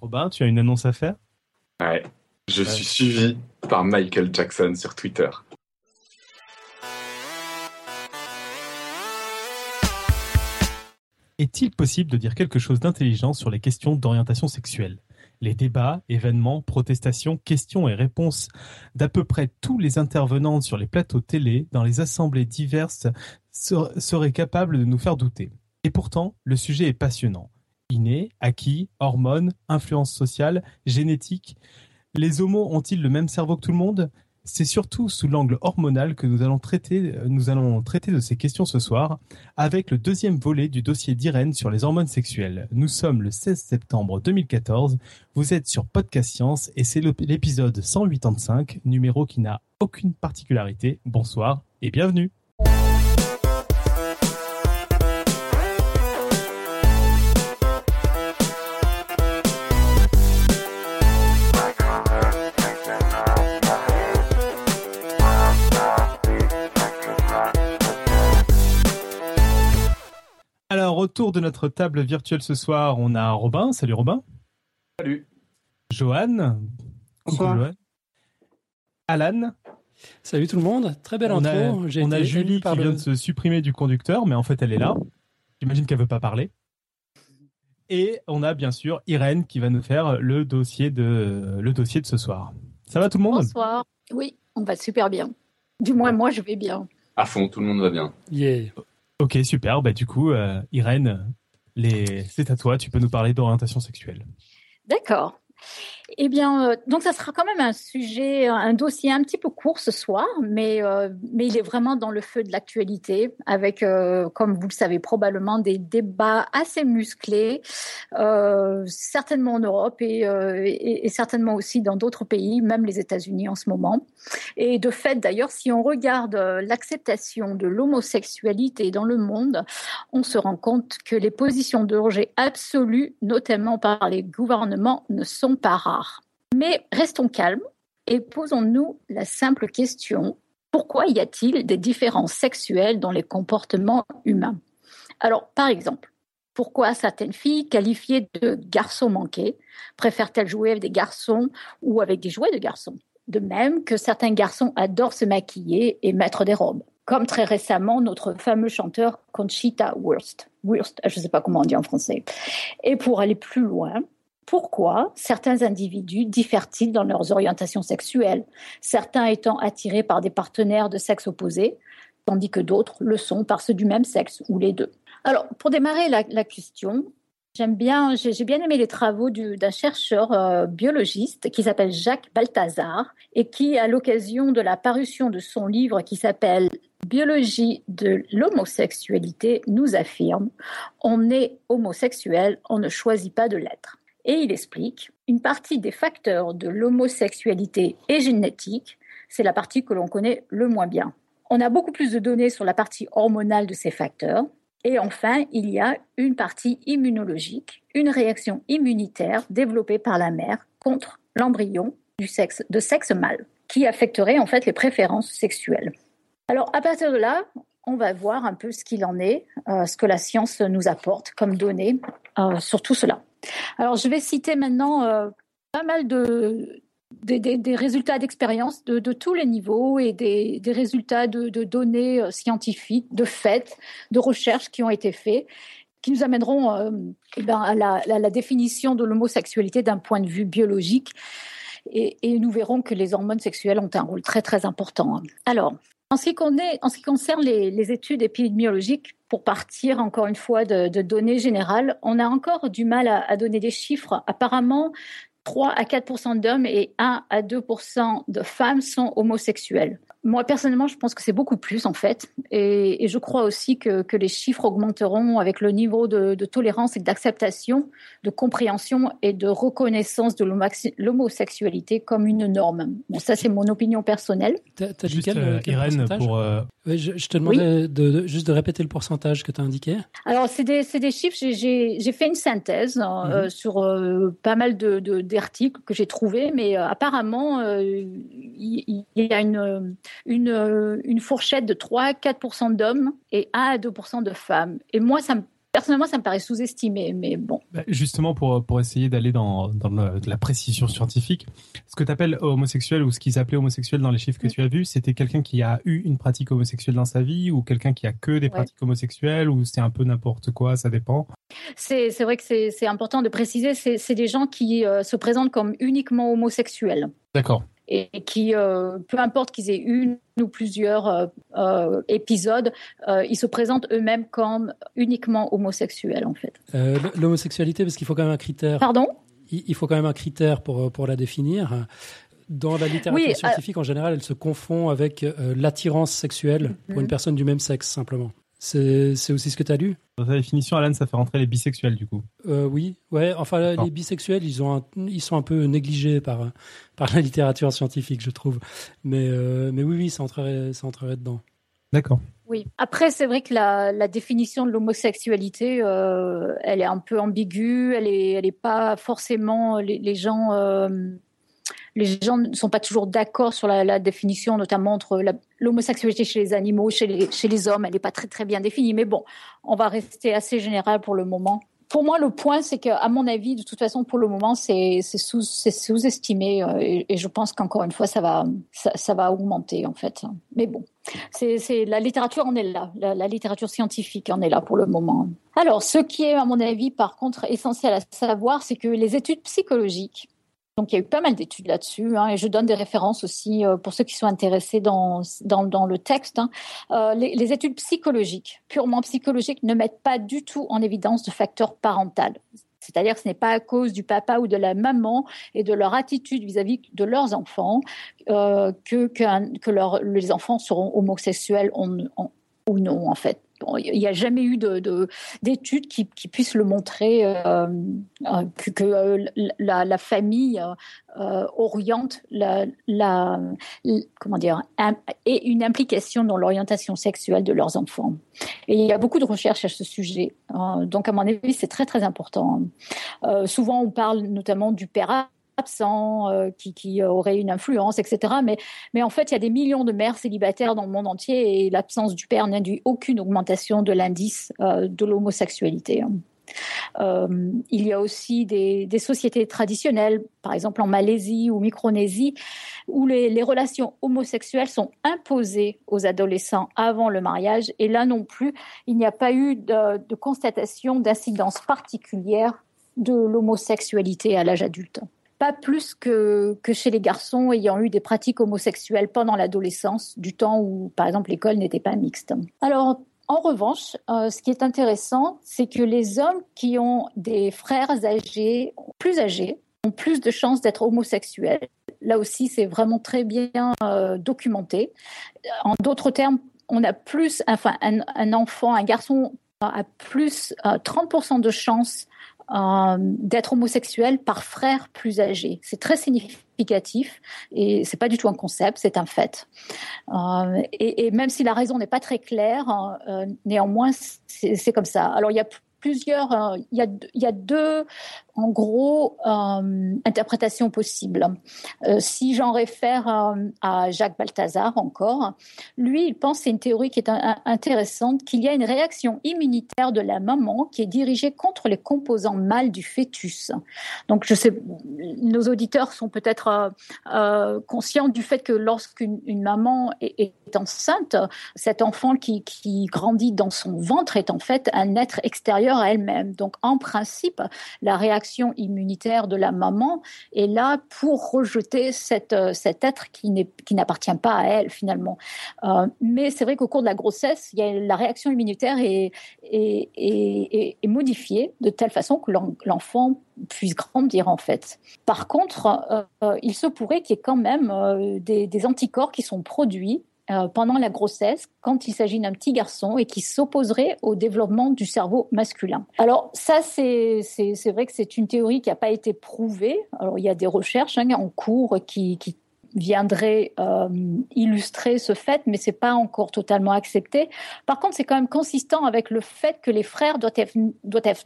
Robin, tu as une annonce à faire? Ouais. Je suis suivi par Michael Jackson sur Twitter. Est-il possible de dire quelque chose d'intelligent sur les questions d'orientation sexuelle? Les débats, événements, protestations, questions et réponses d'à peu près tous les intervenants sur les plateaux télé, dans les assemblées diverses, seraient capables de nous faire douter. Et pourtant, le sujet est passionnant. Inné, acquis, hormones, influence sociale, génétique. Les homos ont-ils le même cerveau que tout le monde? C'est surtout sous l'angle hormonal que nous allons, traiter, nous allons traiter de ces questions ce soir, avec le deuxième volet du dossier d'Irène sur les hormones sexuelles. Nous sommes le 16 septembre 2014, vous êtes sur Podcast Science et c'est l'épisode 185, numéro qui n'a aucune particularité. Bonsoir et bienvenue Autour de notre table virtuelle ce soir, on a Robin. Salut Robin. Salut. Johan. Bonsoir. Alan. Salut tout le monde. Très belle on intro. A, on a Julie qui vient de se supprimer du conducteur, mais en fait elle est là. J'imagine qu'elle veut pas parler. Et on a bien sûr Irène qui va nous faire le dossier de, le dossier de ce soir. Ça va tout le monde? Bonsoir. Oui, on va super bien. Du moins, moi, je vais bien. À fond, tout le monde va bien. Yeah. Ok, super. Bah, du coup, euh, Irène, c'est à toi. Tu peux nous parler d'orientation sexuelle. D'accord. Eh bien, euh, donc ça sera quand même un sujet, un dossier un petit peu court ce soir, mais, euh, mais il est vraiment dans le feu de l'actualité, avec, euh, comme vous le savez probablement, des débats assez musclés, certainement en Europe et, certainement aussi dans d'autres pays, même les États-Unis en ce moment. Et de fait, d'ailleurs, si on regarde l'acceptation de l'homosexualité dans le monde, on se rend compte que les positions de rejet absolues, notamment par les gouvernements, ne sont pas rares. Mais restons calmes et posons-nous la simple question pourquoi y a-t-il des différences sexuelles dans les comportements humains? Alors, par exemple, pourquoi certaines filles qualifiées de garçons manqués préfèrent-elles jouer avec des garçons ou avec des jouets de garçons? De même que certains garçons adorent se maquiller et mettre des robes. Comme très récemment notre fameux chanteur Conchita Wurst. Wurst, je ne sais pas comment on dit en français. Et pour aller plus loin, pourquoi certains individus diffèrent-ils dans leurs orientations sexuelles, certains étant attirés par des partenaires de sexe opposé, tandis que d'autres le sont par ceux du même sexe ou les deux? Alors, pour démarrer la, question, j'aime bien, j'ai bien aimé les travaux d'un chercheur euh, biologiste qui s'appelle Jacques Balthazar et qui, à l'occasion de la parution de son livre qui s'appelle Biologie de l'homosexualité, nous affirme on est homosexuel, on ne choisit pas de l'être. Et il explique, une partie des facteurs de l'homosexualité est génétique, c'est la partie que l'on connaît le moins bien. On a beaucoup plus de données sur la partie hormonale de ces facteurs. Et enfin, il y a une partie immunologique, une réaction immunitaire développée par la mère contre l'embryon de sexe mâle, qui affecterait en fait les préférences sexuelles. Alors à partir de là, on va voir un peu ce qu'il en est, euh, ce que la science nous apporte comme données euh, sur tout cela. Alors, je vais citer maintenant euh, pas mal de, des, résultats d'expérience de, de, tous les niveaux et des, des résultats de, données euh, scientifiques, de faits, de recherches qui ont été faits, qui nous amèneront euh, eh ben, à, la, la, définition de l'homosexualité d'un point de vue biologique. Et, et, nous verrons que les hormones sexuelles ont un rôle très très important. Alors, en ce qui, concerne les, études épidémiologiques, pour partir encore une fois de, données générales, on a encore du mal à, à donner des chiffres. Apparemment, 3 à 4% d'hommes et 1 à 2 de femmes sont homosexuels. Moi, personnellement, je pense que c'est beaucoup plus, en fait. Et, et je crois aussi que, que, les chiffres augmenteront avec le niveau de, de tolérance et d'acceptation, de compréhension et de reconnaissance de l'homosexualité comme une norme. Bon, ça, c'est mon opinion personnelle. T'as dit Juste, quel, euh, quel Irène, pour. euh, Oui, je, je te demandais de, de- juste de répéter le pourcentage que tu as indiqué. Alors, c'est des, c'est des chiffres. J'ai- fait une synthèse euh, sur euh, pas mal de- de- d'articles que j'ai trouvés, mais euh, apparemment, il il y, a une, une, euh, une fourchette de 3 à 4% d'hommes et 1 à 2% de femmes. Et moi, ça me Personnellement, ça me paraît sous-estimé, mais bon. Bah, justement, pour, pour essayer d'aller dans, dans la précision scientifique, ce que tu appelles homosexuel ou ce qu'ils appelaient homosexuel dans les chiffres que mm. tu as vus, c'était quelqu'un qui a eu une pratique homosexuelle dans sa vie ou quelqu'un qui a que des pratiques homosexuelles ou c'est un peu n'importe quoi, ça dépend? C'est vrai que c'est important de préciser, c'est des gens qui euh, se présentent comme uniquement homosexuels. D'accord et qui, euh, peu importe qu'ils aient une ou plusieurs euh, euh, épisodes, ils se présentent eux-mêmes comme uniquement homosexuels en fait. L'homosexualité, parce qu'il faut quand même un critère. Pardon? Il, faut quand même un critère pour, pour la définir. Dans la littérature scientifique, en général, elle se confond avec l'attirance sexuelle pour une mhm. personne du même sexe, simplement. C'est aussi ce que tu as lu? Dans ta définition, Alan, ça fait rentrer les bisexuels, du coup. Euh, oui, ouais. Enfin, les bisexuels, ils, ont ils sont un peu négligés par, par la littérature scientifique, je trouve. Mais, euh, mais oui, oui, ça entrerait, ça entrerait dedans. D'accord. Oui. Après, c'est vrai que la, la définition de l'homosexualité, euh, elle est un peu ambiguë. Elle est, elle est pas forcément les, les gens les gens ne sont pas toujours d'accord sur la, définition, notamment entre l'homosexualité chez les animaux, chez les, chez les hommes. Elle n'est pas très, très bien définie. Mais bon, on va rester assez général pour le moment. Pour moi, le point, c'est qu'à mon avis, de toute façon, pour le moment, c'est sous, sous-estimé. Euh, et, je pense qu'encore une fois, ça va, augmenter, en fait. Mais bon, c'est la littérature en est là. La, littérature scientifique en est là pour le moment. Alors, ce qui est, à mon avis, par contre, essentiel à savoir, c'est que les études psychologiques donc il y a eu pas mal d'études là-dessus, hein, et je donne des références aussi euh, pour ceux qui sont intéressés dans, dans, le texte. Hein. Euh, les, études psychologiques, purement psychologiques, ne mettent pas du tout en évidence de facteur parental. C'est-à-dire que ce n'est pas à cause du papa ou de la maman et de leur attitude vis-à-vis de leurs enfants euh, que, que, les enfants seront homosexuels ou non, en fait il n'y a jamais eu d'études qui, puissent le montrer euh, euh, que, euh, la, famille oriente la, comment dire et une implication dans l'orientation sexuelle de leurs enfants. Et il y a beaucoup de recherches à ce sujet. donc à mon avis, c'est très très important. souvent, on parle notamment du père absent, euh, qui, qui aurait une influence, etc. Mais, mais en fait, il y a des millions de mères célibataires dans le monde entier et l'absence du père n'induit aucune augmentation de l'indice euh, de l'homosexualité. Euh, il y a aussi des, sociétés traditionnelles, par exemple en Malaisie ou Micronésie, où les, relations homosexuelles sont imposées aux adolescents avant le mariage. Et là non plus, il n'y a pas eu de constatation d'incidence particulière de l'homosexualité à l'âge adulte pas plus que, que chez les garçons ayant eu des pratiques homosexuelles pendant l'adolescence, du temps où, par exemple, l'école n'était pas mixte. Alors, en revanche, euh, ce qui est intéressant, c'est que les hommes qui ont des frères âgés, plus âgés, ont plus de chances d'être homosexuels. Là aussi, c'est vraiment très bien euh, documenté. En d'autres termes, on a plus, enfin, un, enfant, un garçon a plus 30% euh, de chances euh, d'être homosexuel par frère plus âgé. C'est très significatif et c'est pas du tout un concept, c'est un fait. Euh, et, même si la raison n'est pas très claire, euh, néanmoins c'est comme ça. Alors il y a euh, il y, a, deux, en gros, euh, interprétations possibles. Euh, si j'en réfère à Jacques Balthazar encore, lui, il pense, c'est une théorie qui est intéressante, qu'il y a une réaction immunitaire de la maman qui est dirigée contre les composants mâles du fœtus. Donc, je sais, nos auditeurs sont peut-être conscients du fait que lorsqu'une maman est, enceinte, cet enfant qui, grandit dans son ventre est en fait un être extérieur à elle-même. Donc, en principe, la réaction immunitaire de la maman est là pour rejeter euh, cet être qui n'appartient pas à elle, finalement. Euh, mais c'est vrai qu'au cours de la grossesse, la réaction immunitaire est, modifiée de telle façon que l'enfant puisse grandir en fait. Par contre, euh, il se pourrait qu'il y ait quand même des, anticorps qui sont produits euh, pendant la grossesse quand il s'agit d'un petit garçon et qui s'opposerait au développement du cerveau masculin. Alors ça, c'est vrai que c'est une théorie qui n'a pas été prouvée. Alors il y a des recherches hein, en cours qui, qui viendraient euh, illustrer ce fait, mais c'est pas encore totalement accepté. Par contre, c'est quand même consistant avec le fait que les frères doivent être, doivent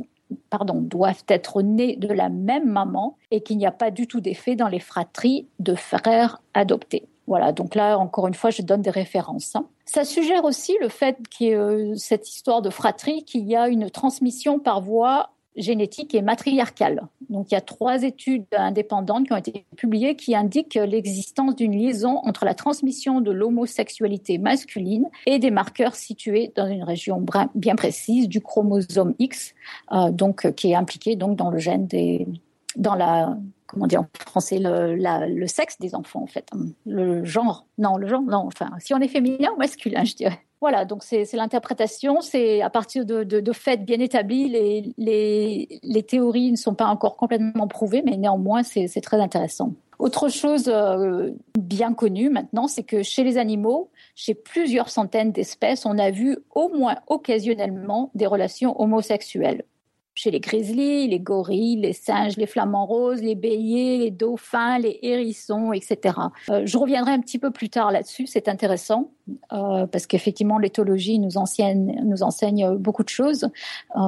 pardon, doivent être nés de la même maman et qu'il n'y a pas du tout d'effet dans les fratries de frères adoptés. Voilà, donc là, encore une fois, je donne des références. Hein. Ça suggère aussi le fait qu'il euh, cette histoire de fratrie, qu'il y a une transmission par voie génétique et matriarcale. Donc il y a trois études indépendantes qui ont été publiées qui indiquent l'existence d'une liaison entre la transmission de l'homosexualité masculine et des marqueurs situés dans une région bien précise du chromosome X, euh, donc qui est impliqué donc dans le gène des dans la comment dire en français le, sexe des enfants en fait. Le genre. Non le genre non enfin si on est féminin ou masculin je dirais. Voilà, donc c'est l'interprétation, c'est à partir de, de, faits bien établis, les, les, les, théories ne sont pas encore complètement prouvées, mais néanmoins c'est très intéressant. Autre chose euh, bien connue maintenant, c'est que chez les animaux, chez plusieurs centaines d'espèces, on a vu au moins occasionnellement des relations homosexuelles chez les grizzlies, les gorilles, les singes, les flamants roses, les béliers, les dauphins, les hérissons, etc. Euh, je reviendrai un petit peu plus tard là-dessus, c'est intéressant, euh, parce qu'effectivement l'éthologie nous enseigne, beaucoup de choses, euh,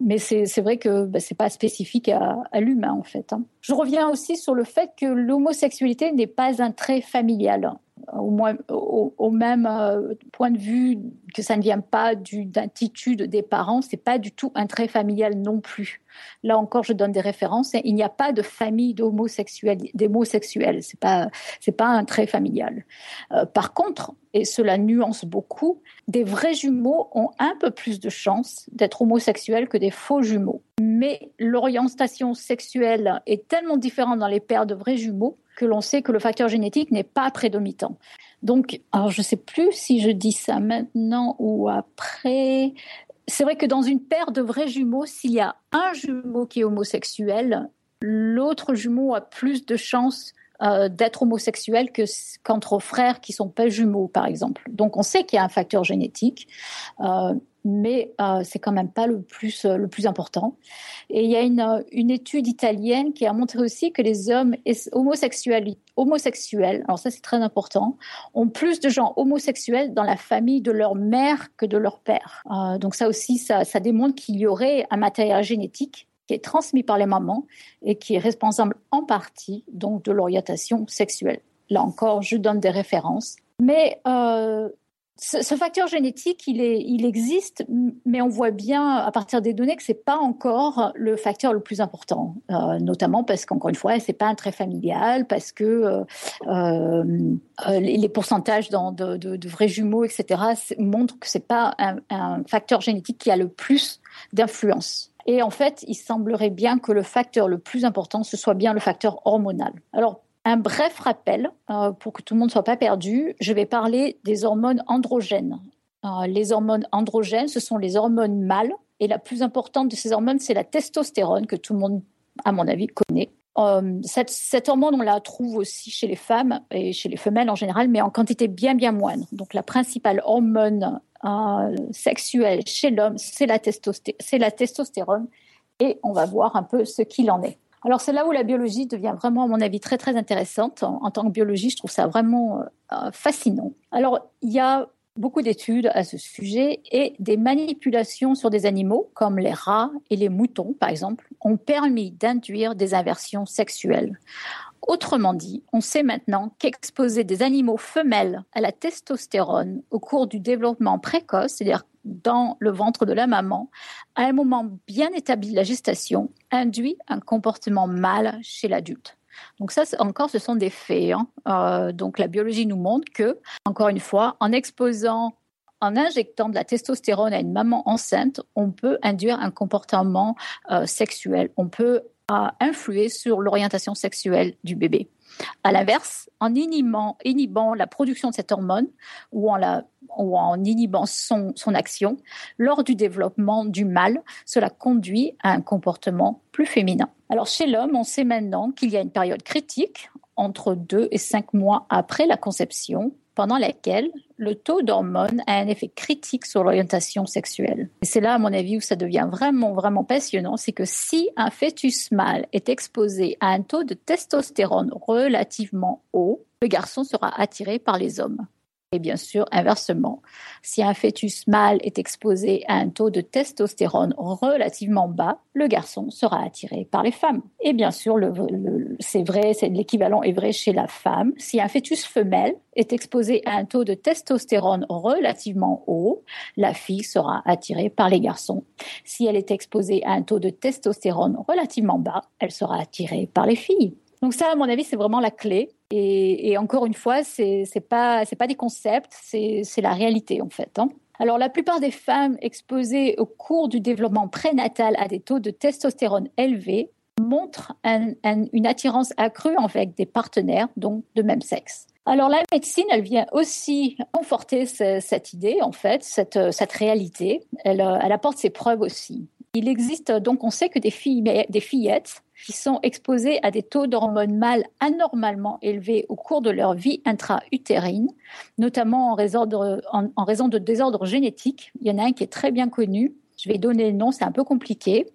mais c'est vrai que bah, c'est pas spécifique à, à l'humain en fait. Hein. Je reviens aussi sur le fait que l'homosexualité n'est pas un trait familial au, même euh, point de vue que ça ne vient pas d'attitude des parents, c'est pas du tout un trait familial non plus. Là encore, je donne des références. Il n'y a pas de famille d'homosexuels. C'est pas pas un trait familial. Euh, par contre, et cela nuance beaucoup, des vrais jumeaux ont un peu plus de chances d'être homosexuels que des faux jumeaux. Mais l'orientation sexuelle est tellement différente dans les paires de vrais jumeaux que l'on sait que le facteur génétique n'est pas prédominant. Donc, alors je ne sais plus si je dis ça maintenant ou après. C'est vrai que dans une paire de vrais jumeaux, s'il y a un jumeau qui est homosexuel, l'autre jumeau a plus de chances euh, d'être homosexuel que qu'entre frères qui sont pas jumeaux, par exemple. Donc on sait qu'il y a un facteur génétique, euh, mais euh, c'est quand même pas le plus le plus important. Et il y a une, une étude italienne qui a montré aussi que les hommes homosexuels, homosexuels, alors ça c'est très important, ont plus de gens homosexuels dans la famille de leur mère que de leur père. donc ça aussi, ça, ça démontre qu'il y aurait un matériel génétique transmis par les mamans et qui est responsable en partie donc de l'orientation sexuelle. Là encore, je donne des références. Mais euh, ce, facteur génétique, il, existe, mais on voit bien à partir des données que c'est pas encore le facteur le plus important, euh, notamment parce qu'encore une fois, c'est pas un trait familial, parce que euh, les, pourcentages de, vrais jumeaux, etc., montrent que c'est pas un, un facteur génétique qui a le plus d'influence. Et en fait, il semblerait bien que le facteur le plus important, ce soit bien le facteur hormonal. Alors, un bref rappel, euh, pour que tout le monde ne soit pas perdu, je vais parler des hormones androgènes. Euh, les hormones androgènes, ce sont les hormones mâles, et la plus importante de ces hormones, c'est la testostérone, que tout le monde, à mon avis, connaît. Euh, cette, cette, hormone, on la trouve aussi chez les femmes et chez les femelles en général, mais en quantité bien bien moindre. Donc la principale hormone euh, sexuelle chez l'homme, c'est la, la testostérone, et on va voir un peu ce qu'il en est. Alors c'est là où la biologie devient vraiment, à mon avis, très très intéressante. En, tant que biologie, je trouve ça vraiment euh, fascinant. Alors il y a beaucoup d'études à ce sujet et des manipulations sur des animaux, comme les rats et les moutons, par exemple, ont permis d'induire des inversions sexuelles. Autrement dit, on sait maintenant qu'exposer des animaux femelles à la testostérone au cours du développement précoce, c'est-à-dire dans le ventre de la maman, à un moment bien établi de la gestation, induit un comportement mâle chez l'adulte. Donc ça, encore, ce sont des faits. Hein. Euh, donc la biologie nous montre que, encore une fois, en exposant, en injectant de la testostérone à une maman enceinte, on peut induire un comportement euh, sexuel. On peut euh, influer sur l'orientation sexuelle du bébé. À l'inverse, en inhibant, la production de cette hormone ou en, inhibant son, son, action, lors du développement du mâle, cela conduit à un comportement plus féminin. Alors chez l'homme, on sait maintenant qu'il y a une période critique entre 2 et 5 mois après la conception, pendant laquelle le taux d'hormones a un effet critique sur l'orientation sexuelle. Et c'est là, à mon avis, où ça devient vraiment, vraiment passionnant, c'est que si un fœtus mâle est exposé à un taux de testostérone relativement haut, le garçon sera attiré par les hommes. Et bien sûr, inversement, si un fœtus mâle est exposé à un taux de testostérone relativement bas, le garçon sera attiré par les femmes. Et bien sûr, c'est vrai, c'est l'équivalent est vrai chez la femme. Si un fœtus femelle est exposé à un taux de testostérone relativement haut, la fille sera attirée par les garçons. Si elle est exposée à un taux de testostérone relativement bas, elle sera attirée par les filles. Donc ça, à mon avis, c'est vraiment la clé. Et, encore une fois, c'est n'est pas des concepts, c'est la réalité en fait. Hein. Alors la plupart des femmes exposées au cours du développement prénatal à des taux de testostérone élevés montrent une attirance accrue avec des partenaires donc de même sexe. Alors la médecine, elle vient aussi conforter cette idée, en fait, cette, cette réalité. Elle, elle apporte ses preuves aussi. Il existe donc, on sait que des, filles, des fillettes qui sont exposées à des taux d'hormones mâles anormalement élevés au cours de leur vie intra-utérine, notamment en raison, de, en, raison de désordres génétiques. Il y en a un qui est très bien connu. Je vais donner le nom, c'est un peu compliqué.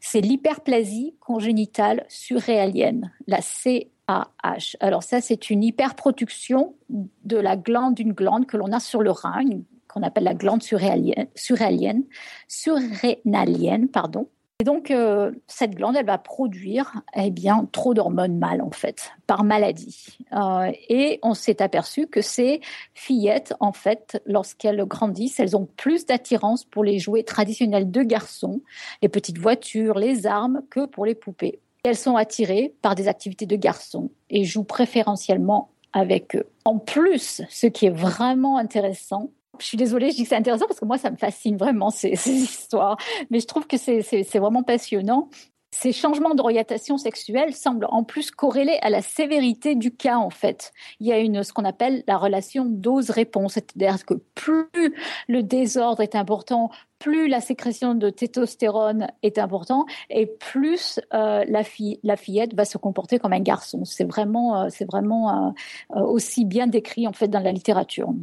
C'est l'hyperplasie congénitale surréalienne, la CAH. Alors ça, c'est une hyperproduction de la glande d'une glande que l'on a sur le rein, qu'on appelle la glande surréalienne, surrénalienne, pardon. Et donc, euh, cette glande, elle va produire eh bien, trop d'hormones mâles, en fait, par maladie. Euh, et on s'est aperçu que ces fillettes, en fait, lorsqu'elles grandissent, elles ont plus d'attirance pour les jouets traditionnels de garçons, les petites voitures, les armes, que pour les poupées. elles sont attirées par des activités de garçons et jouent préférentiellement avec eux. En plus, ce qui est vraiment intéressant, je suis désolée, je dis que c'est intéressant parce que moi, ça me fascine vraiment ces, histoires. Mais je trouve que c'est vraiment passionnant. Ces changements d'orientation sexuelle semblent en plus corrélés à la sévérité du cas, en fait. Il y a une, ce qu'on appelle la relation dose-réponse. C'est-à-dire que plus le désordre est important, plus la sécrétion de testostérone est important et plus euh, la, fille, la fillette va se comporter comme un garçon. C'est vraiment, euh, vraiment euh, aussi bien décrit, en fait, dans la littérature.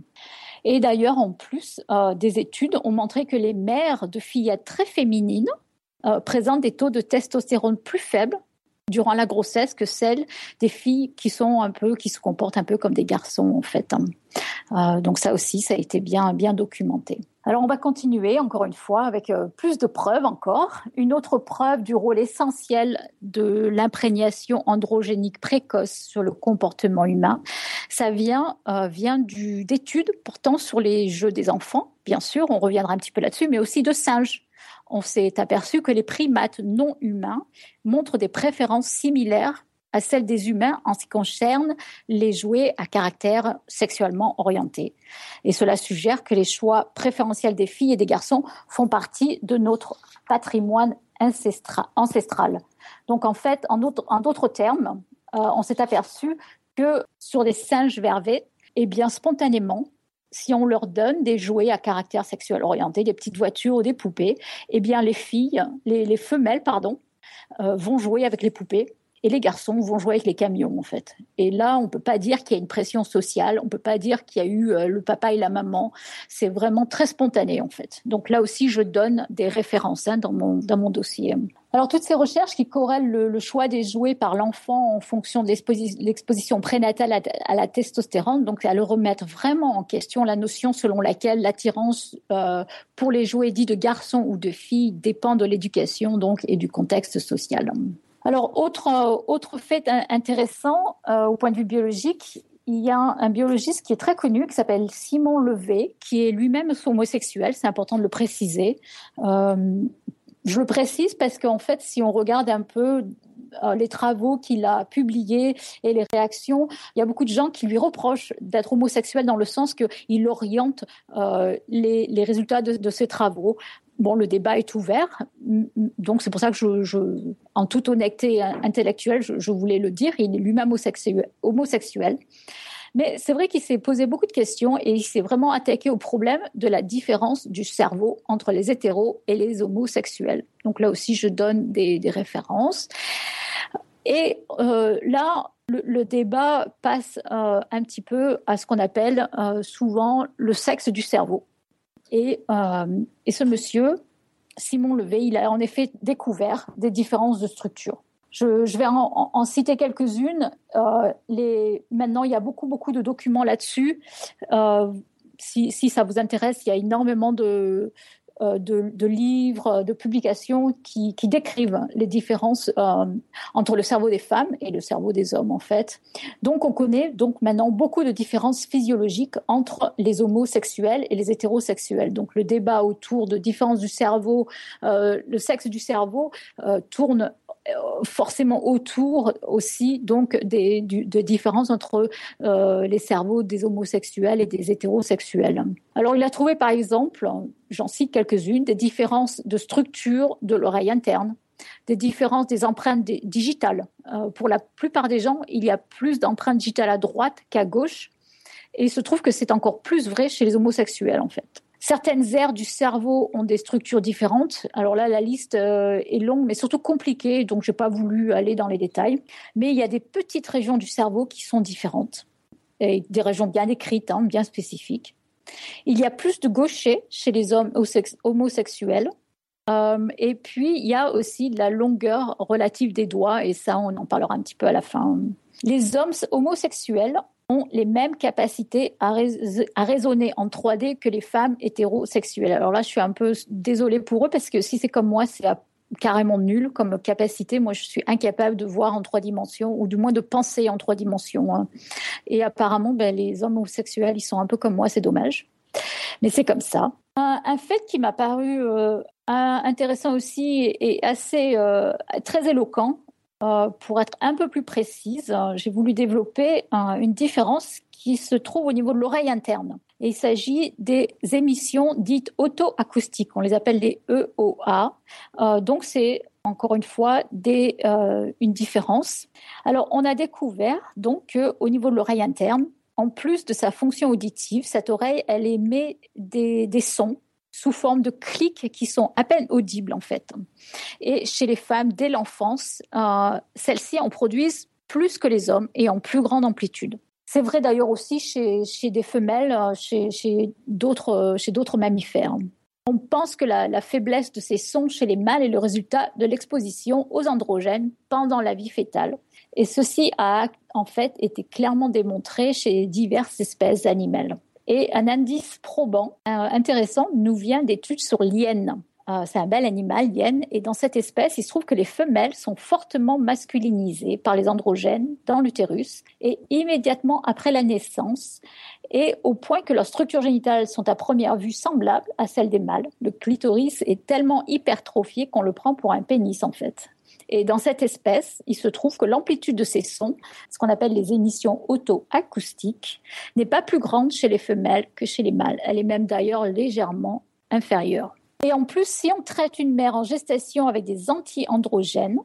Et d'ailleurs, en plus, euh, des études ont montré que les mères de fillettes très féminines euh, présentent des taux de testostérone plus faibles durant la grossesse que celles des filles qui sont un peu, qui se comportent un peu comme des garçons en fait. Hein. Euh, donc ça aussi, ça a été bien, bien documenté. Alors on va continuer encore une fois avec euh, plus de preuves encore. Une autre preuve du rôle essentiel de l'imprégnation androgénique précoce sur le comportement humain, ça vient, euh, vient d'études portant sur les jeux des enfants. Bien sûr, on reviendra un petit peu là-dessus, mais aussi de singes on s'est aperçu que les primates non humains montrent des préférences similaires à celles des humains en ce qui concerne les jouets à caractère sexuellement orienté. Et cela suggère que les choix préférentiels des filles et des garçons font partie de notre patrimoine ancestral. Donc en fait, en d'autres termes, euh, on s'est aperçu que sur des singes vervés, eh bien spontanément, si on leur donne des jouets à caractère sexuel orienté, des petites voitures ou des poupées, eh bien les filles, les, femelles, pardon, euh, vont jouer avec les poupées et les garçons vont jouer avec les camions en fait. Et là, on ne peut pas dire qu'il y a une pression sociale, on ne peut pas dire qu'il y a eu euh, le papa et la maman. C'est vraiment très spontané en fait. Donc là aussi, je donne des références hein, dans, mon, dossier. Alors toutes ces recherches qui corrèlent le, choix des jouets par l'enfant en fonction de l'exposition prénatale à, la testostérone, donc à le remettre vraiment en question la notion selon laquelle l'attirance euh, pour les jouets dits de garçons ou de filles dépend de l'éducation donc et du contexte social. Alors, autre, euh, autre fait intéressant euh, au point de vue biologique, il y a un, biologiste qui est très connu, qui s'appelle Simon Levé, qui est lui-même homosexuel, c'est important de le préciser. Euh, je le précise parce qu'en fait, si on regarde un peu les travaux qu'il a publiés et les réactions, il y a beaucoup de gens qui lui reprochent d'être homosexuel dans le sens qu'il oriente les, les, résultats de, de ses travaux bon, le débat est ouvert, donc c'est pour ça que je, en toute honnêteté intellectuelle, je, voulais le dire, il est lui-même homosexuel. Mais c'est vrai qu'il s'est posé beaucoup de questions et il s'est vraiment attaqué au problème de la différence du cerveau entre les hétéros et les homosexuels. Donc là aussi, je donne des, références. Et euh, là, le, débat passe euh, un petit peu à ce qu'on appelle euh, souvent le sexe du cerveau. Euh, et, ce monsieur, Simon Levé, il a en effet découvert des différences de structure. Je, vais en, citer quelques-unes. maintenant, il y a beaucoup, beaucoup de documents là-dessus. Si, si, ça vous intéresse, il y a énormément de, euh, de, livres, de publications qui, décrivent les différences euh, entre le cerveau des femmes et le cerveau des hommes en fait. Donc on connaît donc maintenant beaucoup de différences physiologiques entre les homosexuels et les hétérosexuels. Donc le débat autour de différences du cerveau, euh, le sexe du cerveau tourne forcément autour aussi donc des de différences entre les cerveaux des homosexuels et des hétérosexuels. Alors il a trouvé par exemple, j'en cite quelques-unes, des différences de structure de l'oreille interne, des différences des empreintes digitales. Euh, pour la plupart des gens, il y a plus d'empreintes digitales à droite qu'à gauche, et il se trouve que c'est encore plus vrai chez les homosexuels en fait. Certaines aires du cerveau ont des structures différentes. Alors là, la liste euh, est longue, mais surtout compliquée, donc je n'ai pas voulu aller dans les détails. Mais il y a des petites régions du cerveau qui sont différentes, et des régions bien décrites, hein, bien spécifiques. Il y a plus de gauchers chez les hommes homosexuels. Euh, et puis, il y a aussi la longueur relative des doigts, et ça, on en parlera un petit peu à la fin. Les hommes homosexuels ont les mêmes capacités à, raisonner en 3D que les femmes hétérosexuelles. Alors là, je suis un peu désolée pour eux parce que si c'est comme moi, c'est carrément nul comme capacité. Moi, je suis incapable de voir en trois dimensions ou du moins de penser en trois dimensions. Hein. Et apparemment, ben, les homosexuels, ils sont un peu comme moi, c'est dommage. Mais c'est comme ça. Un, fait qui m'a paru euh, intéressant aussi et assez euh, très éloquent, euh, pour être un peu plus précise, j'ai voulu développer une différence qui se trouve au niveau de l'oreille interne. il s'agit des émissions dites auto-acoustiques. On les appelle les EOA. Euh, donc, c'est encore une fois des, une différence. Alors, on a découvert donc qu'au niveau de l'oreille interne, en plus de sa fonction auditive, cette oreille, elle émet des, des sons sous forme de clics qui sont à peine audibles en fait. Et chez les femmes, dès l'enfance, euh, celles-ci en produisent plus que les hommes et en plus grande amplitude. C'est vrai d'ailleurs aussi chez, des femelles, euh, chez, chez d'autres mammifères. On pense que la, faiblesse de ces sons chez les mâles est le résultat de l'exposition aux androgènes pendant la vie fétale. Et ceci a en fait été clairement démontré chez diverses espèces animales. Et un indice probant, euh, intéressant, nous vient d'études sur l'hyène. Euh, c'est un bel animal, l'hyène, et dans cette espèce, il se trouve que les femelles sont fortement masculinisées par les androgènes dans l'utérus et immédiatement après la naissance, et au point que leurs structures génitales sont à première vue semblables à celles des mâles. Le clitoris est tellement hypertrophié qu'on le prend pour un pénis en fait. Et dans cette espèce, il se trouve que l'amplitude de ces sons, ce qu'on appelle les émissions auto-acoustiques, n'est pas plus grande chez les femelles que chez les mâles. Elle est même d'ailleurs légèrement inférieure. Et en plus, si on traite une mère en gestation avec des anti-androgènes,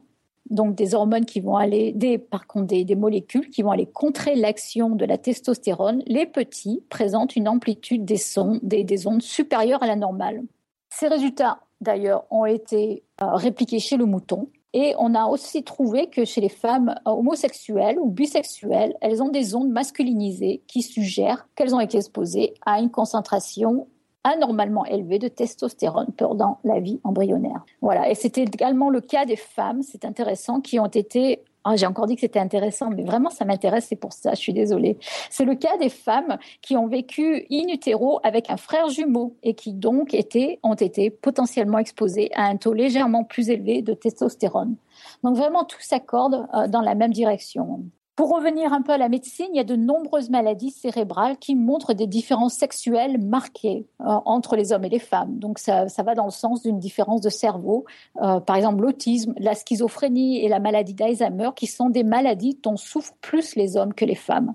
donc des hormones qui vont aller, par contre des, molécules qui vont aller contrer l'action de la testostérone, les petits présentent une amplitude des ondes supérieures à la normale. Ces résultats, d'ailleurs, ont été euh, répliqués chez le mouton. Et on a aussi trouvé que chez les femmes homosexuelles ou bisexuelles, elles ont des ondes masculinisées qui suggèrent qu'elles ont été exposées à une concentration anormalement élevée de testostérone pendant la vie embryonnaire. Voilà, et c'était également le cas des femmes, c'est intéressant, qui ont été ah, j'ai encore dit que c'était intéressant, mais vraiment, ça m'intéresse, c'est pour ça, je suis désolée. C'est le cas des femmes qui ont vécu in utero avec un frère jumeau et qui donc étaient, ont été potentiellement exposées à un taux légèrement plus élevé de testostérone. Donc vraiment, tout s'accorde euh, dans la même direction. Pour revenir un peu à la médecine, il y a de nombreuses maladies cérébrales qui montrent des différences sexuelles marquées euh, entre les hommes et les femmes. Donc ça, va dans le sens d'une différence de cerveau. Euh, par exemple, l'autisme, la schizophrénie et la maladie d'Alzheimer, qui sont des maladies dont souffrent plus les hommes que les femmes.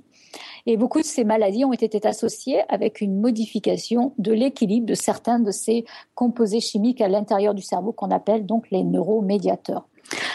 Et beaucoup de ces maladies ont été associées avec une modification de l'équilibre de certains de ces composés chimiques à l'intérieur du cerveau qu'on appelle donc les neuromédiateurs.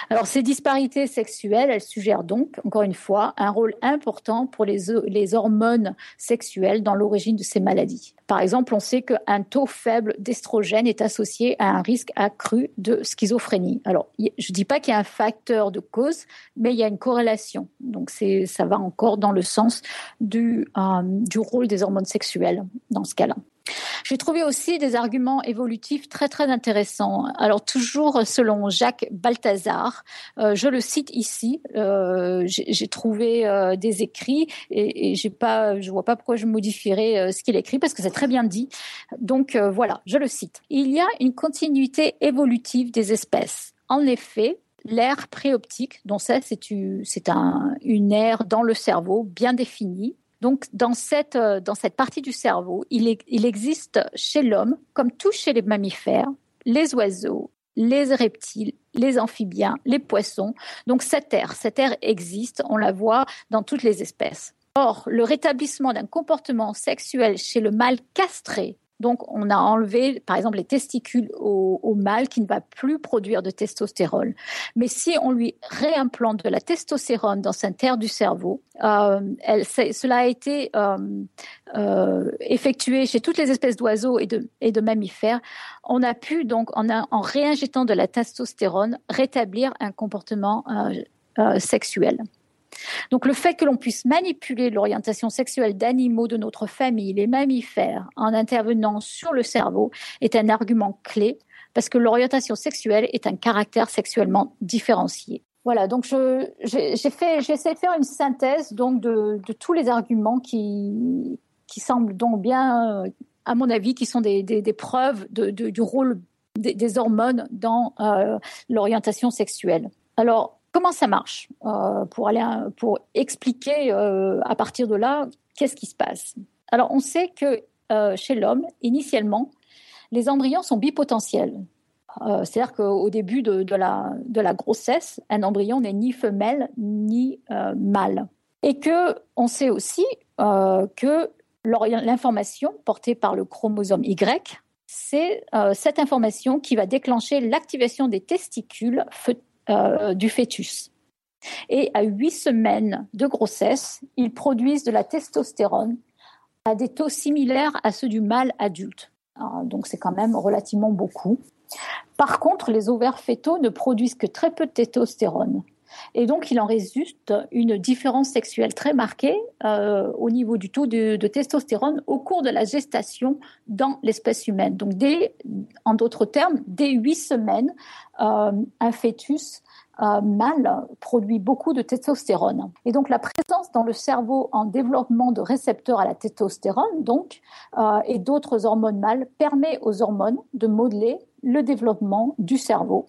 Alors ces disparités sexuelles, elles suggèrent donc, encore une fois, un rôle important pour les, les hormones sexuelles dans l'origine de ces maladies. Par exemple, on sait qu'un taux faible d'estrogène est associé à un risque accru de schizophrénie. Alors, je ne dis pas qu'il y a un facteur de cause, mais il y a une corrélation. Donc, ça va encore dans le sens du, euh, du rôle des hormones sexuelles dans ce cas-là. J'ai trouvé aussi des arguments évolutifs très très intéressants. Alors toujours selon Jacques Balthazar, euh, je le cite ici. Euh, j'ai trouvé euh, des écrits et, et j'ai pas, je vois pas pourquoi je modifierais ce qu'il écrit parce que c'est très bien dit. Donc voilà, je le cite. Il y a une continuité évolutive des espèces. En effet, L'air préoptique, dont ça, c'est une aire dans le cerveau bien définie, donc, dans cette, euh, dans cette partie du cerveau, il, existe chez l'homme, comme tout chez les mammifères, les oiseaux, les reptiles, les amphibiens, les poissons. Donc, cette aire, cette aire existe, on la voit dans toutes les espèces. Or, le rétablissement d'un comportement sexuel chez le mâle castré donc, on a enlevé, par exemple, les testicules au, mâle qui ne va plus produire de testostérone. Mais si on lui réimplante de la testostérone dans cette terre du cerveau, euh, cela a été euh, euh, effectué chez toutes les espèces d'oiseaux et de, mammifères. On a pu donc, en, en réinjectant de la testostérone, rétablir un comportement sexuel. Donc le fait que l'on puisse manipuler l'orientation sexuelle d'animaux de notre famille, les mammifères, en intervenant sur le cerveau, est un argument clé parce que l'orientation sexuelle est un caractère sexuellement différencié. Voilà, donc j'ai j'essaie de faire une synthèse donc de, tous les arguments qui, qui semblent donc bien, à mon avis, qui sont des, preuves du rôle des, hormones dans euh, l'orientation sexuelle. Alors, Comment ça marche euh, pour aller expliquer euh, à partir de là qu'est-ce qui se passe? Alors on sait que euh, chez l'homme initialement les embryons sont bipotentiels. C'est-à-dire qu'au début de, la, de, la, grossesse, un embryon n'est ni femelle ni mâle. Et que on sait aussi que l'information portée par le chromosome Y, c'est cette information qui va déclencher l'activation des testicules euh, du fœtus. Et à huit semaines de grossesse, ils produisent de la testostérone à des taux similaires à ceux du mâle adulte. donc c'est quand même relativement beaucoup. Par contre, les ovaires fœtaux ne produisent que très peu de testostérone. Et donc, il en résulte une différence sexuelle très marquée euh, au niveau du taux de, testostérone au cours de la gestation dans l'espèce humaine. Donc, en d'autres termes, dès huit semaines, euh, un fœtus euh, mâle produit beaucoup de testostérone. Et donc la présence dans le cerveau en développement de récepteurs à la testostérone, et d'autres hormones mâles, permet aux hormones de modeler le développement du cerveau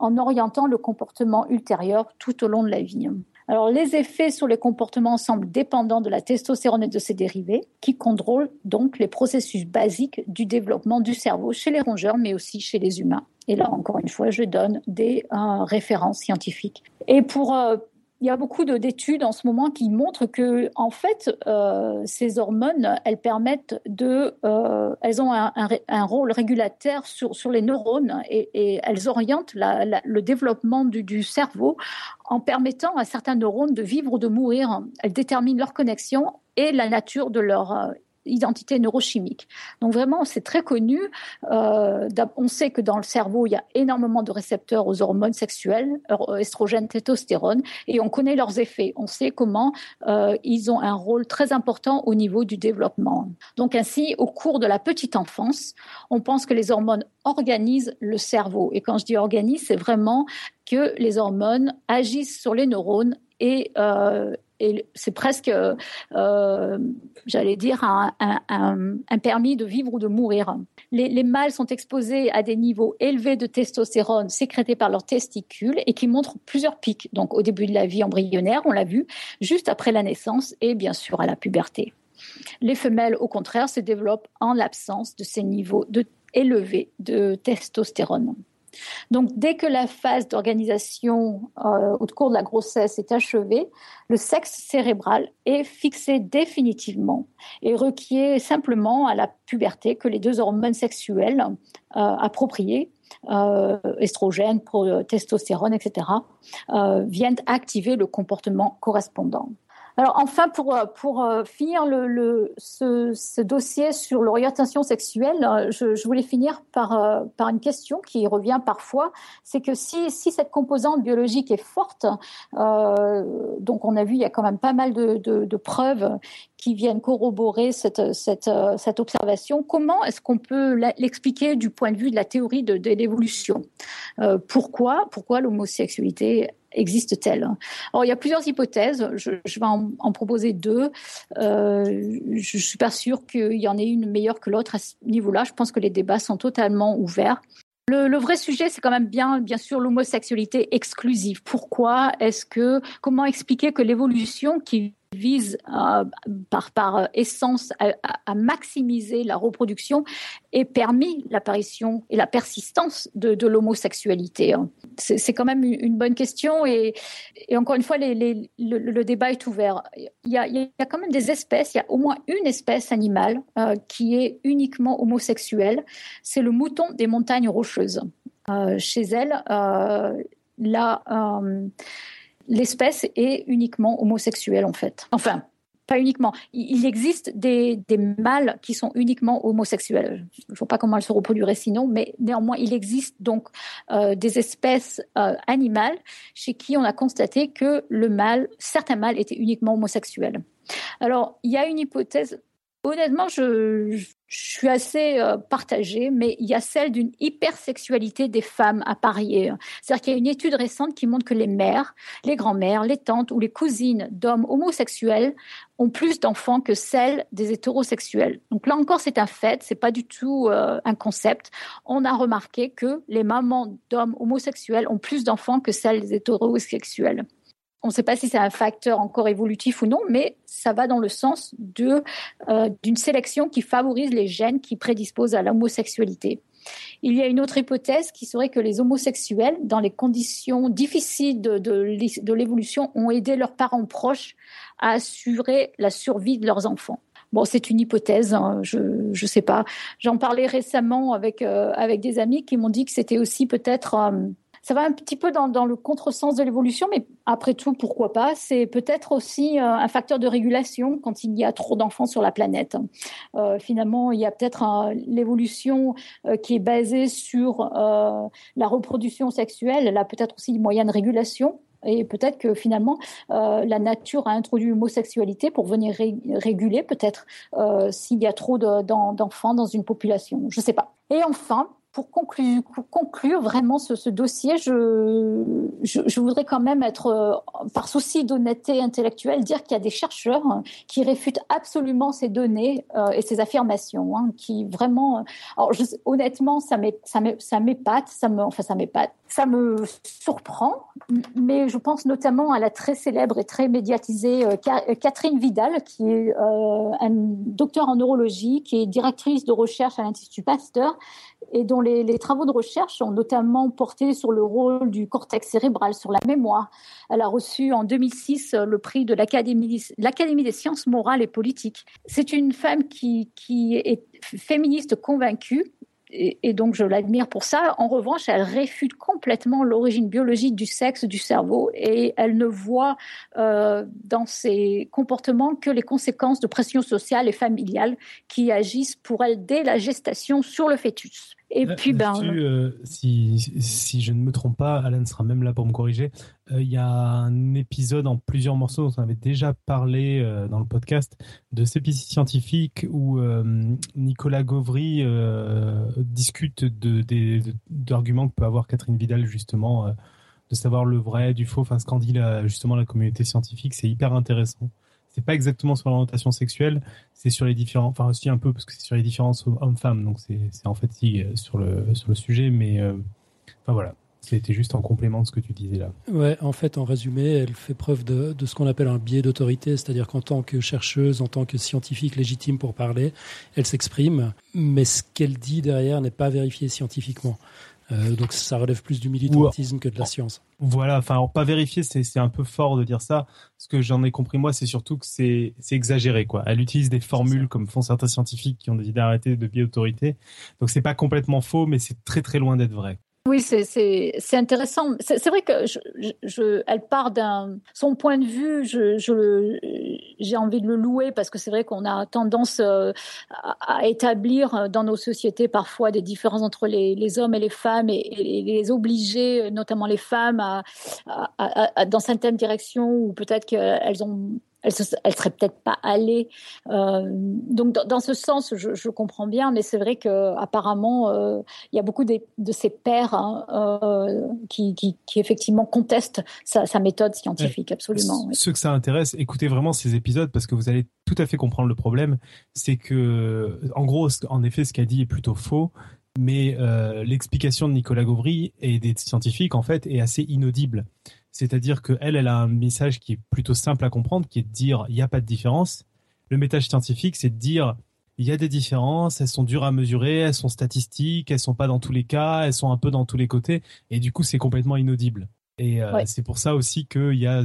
en orientant le comportement ultérieur tout au long de la vie. Alors, les effets sur les comportements semblent dépendants de la testostérone et de ses dérivés, qui contrôlent donc les processus basiques du développement du cerveau chez les rongeurs, mais aussi chez les humains. Et là, encore une fois, je donne des euh, références scientifiques. Et pour, euh, il y a beaucoup d'études en ce moment qui montrent que, en fait, euh, ces hormones, elles permettent de, euh, elles ont un, un, rôle régulateur sur, sur les neurones et, elles orientent le développement du, du, cerveau en permettant à certains neurones de vivre ou de mourir. Elles déterminent leur connexion et la nature de leur euh, identité neurochimique. Donc vraiment, c'est très connu. Euh, on sait que dans le cerveau, il y a énormément de récepteurs aux hormones sexuelles, estrogène, testostérone, et on connaît leurs effets. On sait comment euh, ils ont un rôle très important au niveau du développement. Donc ainsi, au cours de la petite enfance, on pense que les hormones organisent le cerveau. Et quand je dis organisent, c'est vraiment que les hormones agissent sur les neurones et, euh, et c'est presque, euh, j'allais dire, un, permis de vivre ou de mourir. Les, mâles sont exposés à des niveaux élevés de testostérone sécrétés par leurs testicules et qui montrent plusieurs pics. Donc au début de la vie embryonnaire, on l'a vu, juste après la naissance et bien sûr à la puberté. Les femelles, au contraire, se développent en l'absence de ces niveaux de, élevés de testostérone. Donc, dès que la phase d'organisation euh, au cours de la grossesse est achevée, le sexe cérébral est fixé définitivement et requiert simplement à la puberté que les deux hormones sexuelles euh, appropriées, euh, estrogène, testostérone, etc., viennent activer le comportement correspondant. Alors enfin, pour, pour euh, finir le, ce, dossier sur l'orientation sexuelle, euh, je, voulais finir par, euh, par une question qui revient parfois. C'est que si, si cette composante biologique est forte, donc on a vu, il y a quand même pas mal de, de, preuves qui viennent corroborer cette, cette, cette observation. Comment est-ce qu'on peut l'expliquer du point de vue de la théorie de, de l'évolution? Pourquoi, pourquoi l'homosexualité existe-t-elle? Alors, il y a plusieurs hypothèses. Je, vais en, proposer deux. Euh, je suis pas sûre qu'il y en ait une meilleure que l'autre à ce niveau-là. Je pense que les débats sont totalement ouverts. Le, le, vrai sujet, c'est quand même bien, bien sûr, l'homosexualité exclusive. Pourquoi est-ce que, comment expliquer que l'évolution qui vise euh, par, par essence à, maximiser la reproduction et permis l'apparition et la persistance de, l'homosexualité hein. C'est quand même une bonne question et, encore une fois, le, débat est ouvert. Il y, a, quand même des espèces, il y a au moins une espèce animale euh, qui est uniquement homosexuelle, c'est le mouton des montagnes rocheuses. Euh, chez elle, là l'espèce est uniquement homosexuelle en fait. Enfin, pas uniquement. Il existe des, mâles qui sont uniquement homosexuels. Je ne vois pas comment elles se reproduiraient sinon, mais néanmoins, il existe donc euh, des espèces euh, animales chez qui on a constaté que le mâle, certains mâles étaient uniquement homosexuels. Alors, il y a une hypothèse Honnêtement, je, suis assez euh, partagée, mais il y a celle d'une hypersexualité des femmes à parier. C'est-à-dire qu'il y a une étude récente qui montre que les mères, les grands-mères, les tantes ou les cousines d'hommes homosexuels ont plus d'enfants que celles des hétérosexuels. Donc là encore, c'est un fait, c'est pas du tout euh, un concept. On a remarqué que les mamans d'hommes homosexuels ont plus d'enfants que celles des hétérosexuels. On ne sait pas si c'est un facteur encore évolutif ou non, mais ça va dans le sens euh, d'une sélection qui favorise les gènes qui prédisposent à l'homosexualité. Il y a une autre hypothèse qui serait que les homosexuels, dans les conditions difficiles de, de, l'évolution, ont aidé leurs parents proches à assurer la survie de leurs enfants. Bon, c'est une hypothèse, hein, je ne sais pas. J'en parlais récemment avec, euh, avec des amis qui m'ont dit que c'était aussi peut-être euh, ça va un petit peu dans, dans le contresens de l'évolution, mais après tout, pourquoi pas? C'est peut-être aussi euh, un facteur de régulation quand il y a trop d'enfants sur la planète. Euh, finalement, il y a peut-être l'évolution euh, qui est basée sur la reproduction sexuelle. Elle a peut-être aussi des moyens de régulation. Et peut-être que finalement, la nature a introduit l'homosexualité pour venir réguler peut-être s'il y a trop d'enfants dans une population. Je ne sais pas. Et enfin, pour conclure, conclure vraiment ce, dossier, je, je, voudrais quand même être, euh, par souci d'honnêteté intellectuelle, dire qu'il y a des chercheurs qui réfutent absolument ces données euh, et ces affirmations, hein, qui vraiment, euh, alors honnêtement, ça m'épate, ça me, enfin ça m'épate, ça me surprend, mais je pense notamment à la très célèbre et très médiatisée Catherine Vidal, qui est un docteur en neurologie, qui est directrice de recherche à l'Institut Pasteur et dont les, travaux de recherche ont notamment porté sur le rôle du cortex cérébral, sur la mémoire. Elle a reçu en 2006 le prix de l'Académie des sciences morales et politiques. C'est une femme qui, est féministe convaincue et, donc je l'admire pour ça. En revanche, elle réfute complètement l'origine biologique du sexe, du cerveau, et elle ne voit euh, dans ses comportements que les conséquences de pression sociale et familiale qui agissent pour elle dès la gestation sur le fœtus. Et puis, ben. Euh, si, si, je ne me trompe pas, Alan sera même là pour me corriger. Euh, il y a un épisode en plusieurs morceaux dont on avait déjà parlé euh, dans le podcast de CPC scientifique où Nicolas Gauvry discute d'arguments que peut avoir Catherine Vidal, justement, de savoir le vrai du faux, enfin, ce qu'en dit justement la communauté scientifique. C'est hyper intéressant c'est pas exactement sur l'orientation sexuelle, c'est sur les différents, enfin aussi un peu parce que c'est sur les différences hommes-femmes, donc c'est en fait euh, sur le sur le sujet, mais euh, enfin voilà. C'était juste en complément de ce que tu disais là. Ouais, en fait, en résumé, elle fait preuve de, de ce qu'on appelle un biais d'autorité, c'est-à-dire qu'en tant que chercheuse, en tant que scientifique légitime pour parler, elle s'exprime, mais ce qu'elle dit derrière n'est pas vérifié scientifiquement. Euh, donc ça relève plus du militantisme que de la science. Voilà, enfin pas vérifier, c'est un peu fort de dire ça. Ce que j'en ai compris moi, c'est surtout que c'est exagéré quoi. Elle utilise des formules comme font certains scientifiques qui ont décidé d'arrêter de biais autorité. Donc c'est pas complètement faux, mais c'est très très loin d'être vrai. Oui, c'est intéressant. C'est vrai que je, elle part d'un son point de vue. Je, j'ai envie de le louer parce que c'est vrai qu'on a tendance à, à, établir dans nos sociétés parfois des différences entre les, hommes et les femmes et, les obliger, notamment les femmes, dans certaines directions où peut-être qu'elles ont elle ne serait peut-être pas allée. Euh, donc dans, ce sens, je, je, comprends bien, mais c'est vrai que apparemment, euh, il y a beaucoup de, de hein, euh, qui, qui, qui, effectivement contestent sa, sa méthode scientifique, absolument. Oui. Ceux que ça intéresse, écoutez vraiment ces épisodes parce que vous allez tout à fait comprendre le problème. C'est que, en gros, en effet, ce qu'a dit est plutôt faux. Mais euh, l'explication de Nicolas Gauvry et des scientifiques, en fait, est assez inaudible. C'est-à-dire qu'elle, elle a un message qui est plutôt simple à comprendre, qui est de dire il n'y a pas de différence. Le message scientifique, c'est de dire il y a des différences, elles sont dures à mesurer, elles sont statistiques, elles sont pas dans tous les cas, elles sont un peu dans tous les côtés, et du coup, c'est complètement inaudible. Et euh, ouais. c'est pour ça aussi qu'il y a,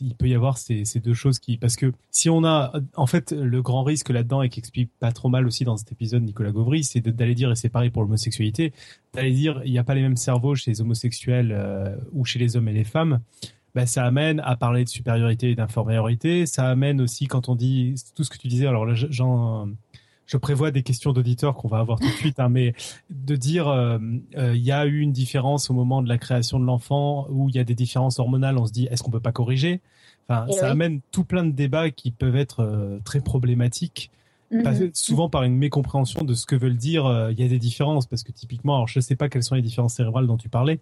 il peut y avoir ces, ces, deux choses qui, parce que si on a, en fait, le grand risque là-dedans et qui explique pas trop mal aussi dans cet épisode Nicolas Gauvry, c'est d'aller dire et c'est pareil pour l'homosexualité, d'aller dire il n'y a pas les mêmes cerveaux chez les homosexuels euh, ou chez les hommes et les femmes. Ben, ça amène à parler de supériorité et d'infériorité. Ça amène aussi quand on dit tout ce que tu disais. Alors là, j'en je prévois des questions d'auditeurs qu'on va avoir tout de suite, hein, mais de dire euh, euh, il y a eu une différence au moment de la création de l'enfant où il y a des différences hormonales, on se dit est-ce qu'on peut pas corriger? Enfin, ça oui. amène tout plein de débats qui peuvent être euh, très problématiques. Mm -hmm. souvent par une mécompréhension de ce que veulent dire euh, il y a des différences parce que typiquement alors je sais pas quelles sont les différences cérébrales dont tu parlais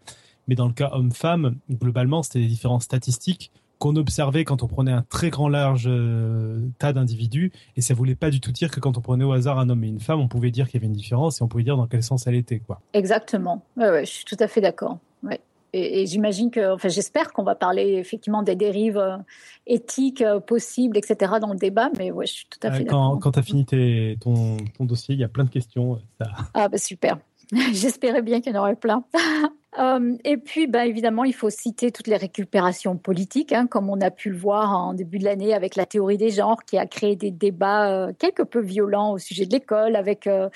mais dans le cas homme-femme globalement c'était des différences statistiques qu'on observait quand on prenait un très grand large euh, tas d'individus et ça voulait pas du tout dire que quand on prenait au hasard un homme et une femme on pouvait dire qu'il y avait une différence et on pouvait dire dans quel sens elle était quoi. Exactement. Ouais, ouais, je suis tout à fait d'accord. Ouais. et, et j'imagine que enfin j'espère qu'on va parler effectivement des dérives euh, éthiques euh, possibles etc dans le débat mais ouais je suis tout à fait euh, quand, quand tu as fini tes, ton, ton dossier il y a plein de questions ça... ah bah super j'espérais bien qu'il y en aurait plein Euh, et puis, ben, évidemment, il faut citer toutes les récupérations politiques, hein, comme on a pu le voir en début de l'année avec la théorie des genres, qui a créé des débats euh, quelque peu violents au sujet de l'école. Avec euh,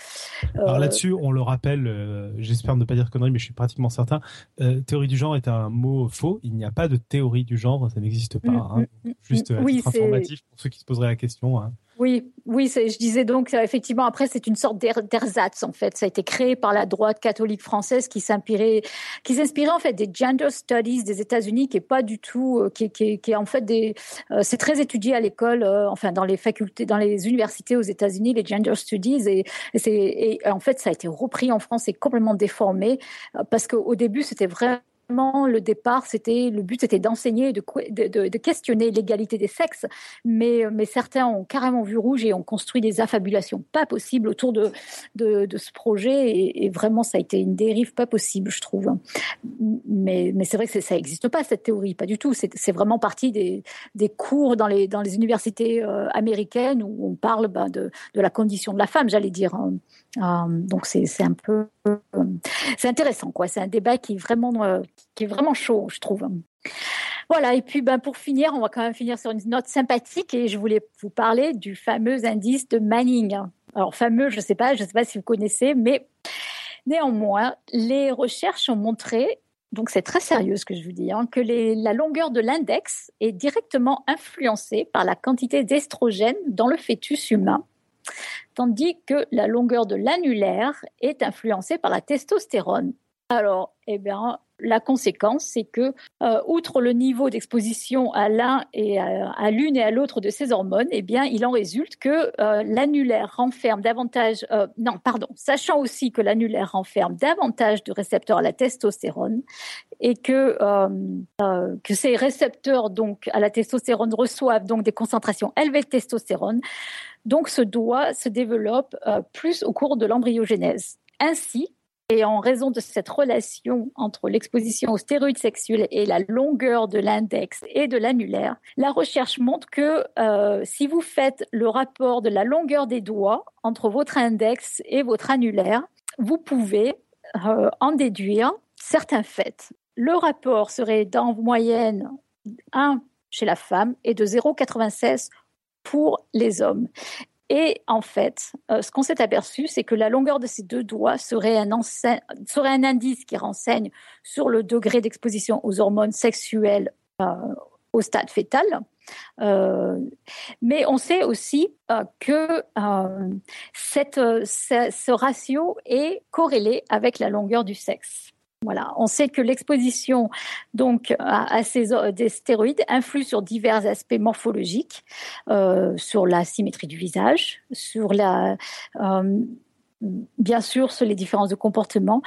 alors là-dessus, on le rappelle, j'espère ne pas dire connerie, mais je suis pratiquement certain. Théorie du genre est un mot faux. Il n'y a pas de théorie du genre, ça n'existe pas. Hein. Mm, Juste oui, informatif pour ceux qui se poseraient la question. Hein. Oui, oui, je disais donc effectivement après c'est une sorte d'ersatz en fait. Ça a été créé par la droite catholique française qui s'inspirait, qui s'inspirait en fait des gender studies des États-Unis, qui est pas du tout, euh, qui, est en fait des, euh, c'est très étudié à l'école, euh, enfin dans les facultés, dans les universités aux États-Unis, les gender studies et, c'est, en fait ça a été repris en France et complètement déformé euh, parce qu'au début c'était vraiment le départ, c'était le but, c'était d'enseigner, de, questionner l'égalité des sexes, mais, certains ont carrément vu rouge et ont construit des affabulations pas possibles autour de, ce projet, et, vraiment ça a été une dérive pas possible, je trouve. Mais, c'est vrai que ça n'existe pas cette théorie, pas du tout. C'est vraiment partie des, cours dans les, universités euh, américaines où on parle ben, de, de la condition de la femme, j'allais dire. Euh, donc c'est un peu euh, c'est intéressant quoi. C'est un débat qui est vraiment euh, qui est vraiment chaud je trouve. Voilà. Et puis ben pour finir on va quand même finir sur une note sympathique et je voulais vous parler du fameux indice de Manning. Alors fameux je sais pas je sais pas si vous connaissez mais néanmoins les recherches ont montré donc c'est très sérieux ce que je vous dis hein, que la longueur de l'index est directement influencée par la quantité d'estrogène dans le fœtus humain tandis que la longueur de l'annulaire est influencée par la testostérone. Alors, eh bien, la conséquence, c'est que, euh, outre le niveau d'exposition à l'un et à, l'une et à l'autre de ces hormones, eh bien, il en résulte que euh, l'annulaire renferme davantage, euh, non, pardon, sachant aussi que l'annulaire renferme davantage de récepteurs à la testostérone et que que ces récepteurs donc à la testostérone reçoivent donc des concentrations élevées de testostérone, donc ce doigt se développe plus au cours de l'embryogénèse. Ainsi, et en raison de cette relation entre l'exposition aux stéroïdes sexuels et la longueur de l'index et de l'annulaire, la recherche montre que euh, si vous faites le rapport de la longueur des doigts entre votre index et votre annulaire, vous pouvez euh, en déduire certains faits. Le rapport serait d'en moyenne 1 chez la femme et de 0,96 pour les hommes. Et en fait, euh, ce qu'on s'est aperçu, c'est que la longueur de ces deux doigts serait un, indice qui renseigne sur le degré d'exposition aux hormones sexuelles euh, au stade fœtal. Euh, mais on sait aussi que ce, ratio est corrélé avec la longueur du sexe. Voilà, on sait que l'exposition donc à, ces des stéroïdes influe sur divers aspects morphologiques, sur la symétrie du visage, sur la bien sûr sur les différences de comportement,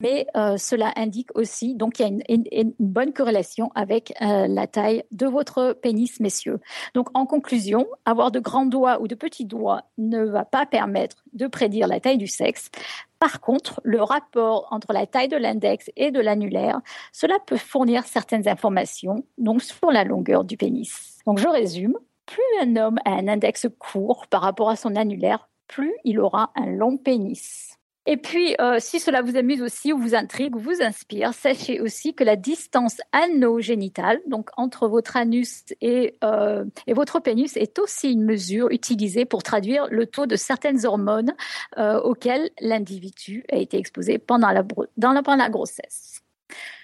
mais euh, cela indique aussi donc qu'il y a une, bonne corrélation avec euh, la taille de votre pénis, messieurs. Donc en conclusion, avoir de grands doigts ou de petits doigts ne va pas permettre de prédire la taille du sexe. Par contre, le rapport entre la taille de l'index et de l'annulaire, cela peut fournir certaines informations donc sur la longueur du pénis. Donc je résume, plus un homme a un index court par rapport à son annulaire, plus il aura un long pénis. Et puis, euh, si cela vous amuse aussi ou vous intrigue ou vous inspire, sachez aussi que la distance anogénitale, donc entre votre anus et, euh, et votre pénis, est aussi une mesure utilisée pour traduire le taux de certaines hormones euh, auxquelles l'individu a été exposé pendant la, dans la, pendant la grossesse.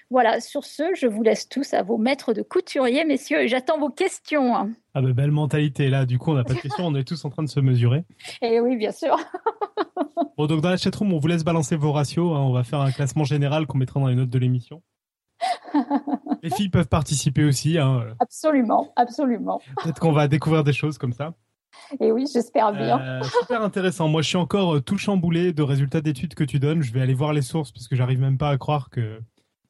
Voilà, sur ce, je vous laisse tous à vos maîtres de couturier, messieurs, et j'attends vos questions. Ah belle mentalité, là, du coup, on n'a pas de questions, on est tous en train de se mesurer. Et eh oui, bien sûr. bon, donc dans la chatroom, on vous laisse balancer vos ratios, hein. on va faire un classement général qu'on mettra dans les notes de l'émission. les filles peuvent participer aussi. Hein. Absolument, absolument. Peut-être qu'on va découvrir des choses comme ça. Et oui, j'espère bien. Euh, super intéressant. Moi, je suis encore euh, tout chamboulé de résultats d'études que tu donnes. Je vais aller voir les sources parce que j'arrive même pas à croire que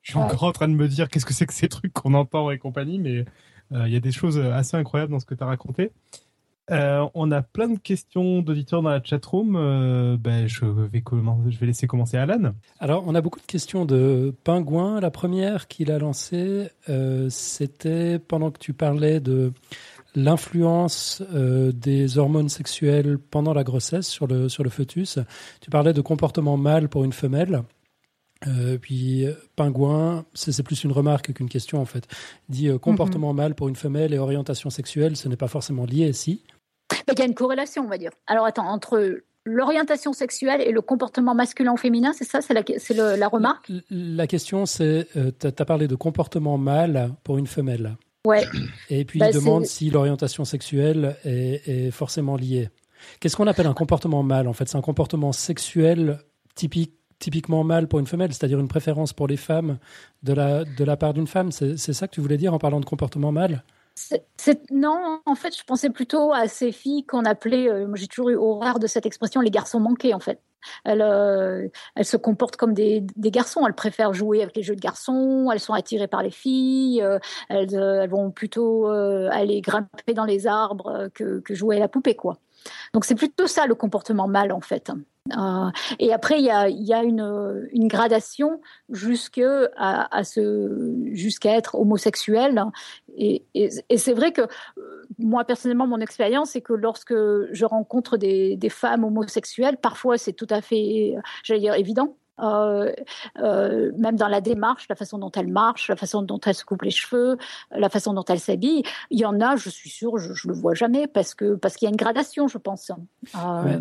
je suis encore en train de me dire qu'est-ce que c'est que ces trucs qu'on entend et compagnie, mais euh, il y a des choses assez incroyables dans ce que tu as raconté. Euh, on a plein de questions d'auditeurs dans la chatroom. Euh, ben, je, vais je vais laisser commencer Alan. Alors, on a beaucoup de questions de Pingouin. La première qu'il a lancée, c'était pendant que tu parlais de l'influence des hormones sexuelles pendant la grossesse sur le, sur le fœtus. Tu parlais de comportement mâle pour une femelle. Euh, puis pingouin, c'est plus une remarque qu'une question en fait. dit euh, comportement mâle pour une femelle et orientation sexuelle, ce n'est pas forcément lié, si. Il y a une corrélation, on va dire. Alors attends, entre l'orientation sexuelle et le comportement masculin ou féminin, c'est ça, c'est la, la, remarque? La question, c'est, euh, tu as parlé de comportement mâle pour une femelle. Ouais. Et puis il bah, demande si l'orientation sexuelle est, est forcément liée. Qu'est-ce qu'on appelle un comportement mâle En fait, c'est un comportement sexuel typique typiquement mâle pour une femelle, c'est-à-dire une préférence pour les femmes de la, de la part d'une femme? C'est ça que tu voulais dire en parlant de comportement mâle? Non, en fait, je pensais plutôt à ces filles qu'on appelait, euh, j'ai toujours eu horreur de cette expression, les garçons manqués, en fait. Elles, euh, se comportent comme des, garçons, elles préfèrent jouer avec les jeux de garçons, elles sont attirées par les filles, euh, elles, elles, vont plutôt aller grimper dans les arbres que, que jouer à la poupée, quoi. Donc c'est plutôt ça le comportement mâle en fait. Euh, et après il y a, a une, gradation jusqu'à être homosexuel. Et, c'est vrai que euh, moi personnellement mon expérience c'est que lorsque je rencontre des, femmes homosexuelles, parfois c'est tout à fait, j'allais dire évident. Euh, euh, même dans la démarche, la façon dont elle marche, la façon dont elle se coupe les cheveux, la façon dont elle s'habille. Il y en a, je suis sûre, je, ne le vois jamais parce qu'il y a une gradation, je pense. Euh,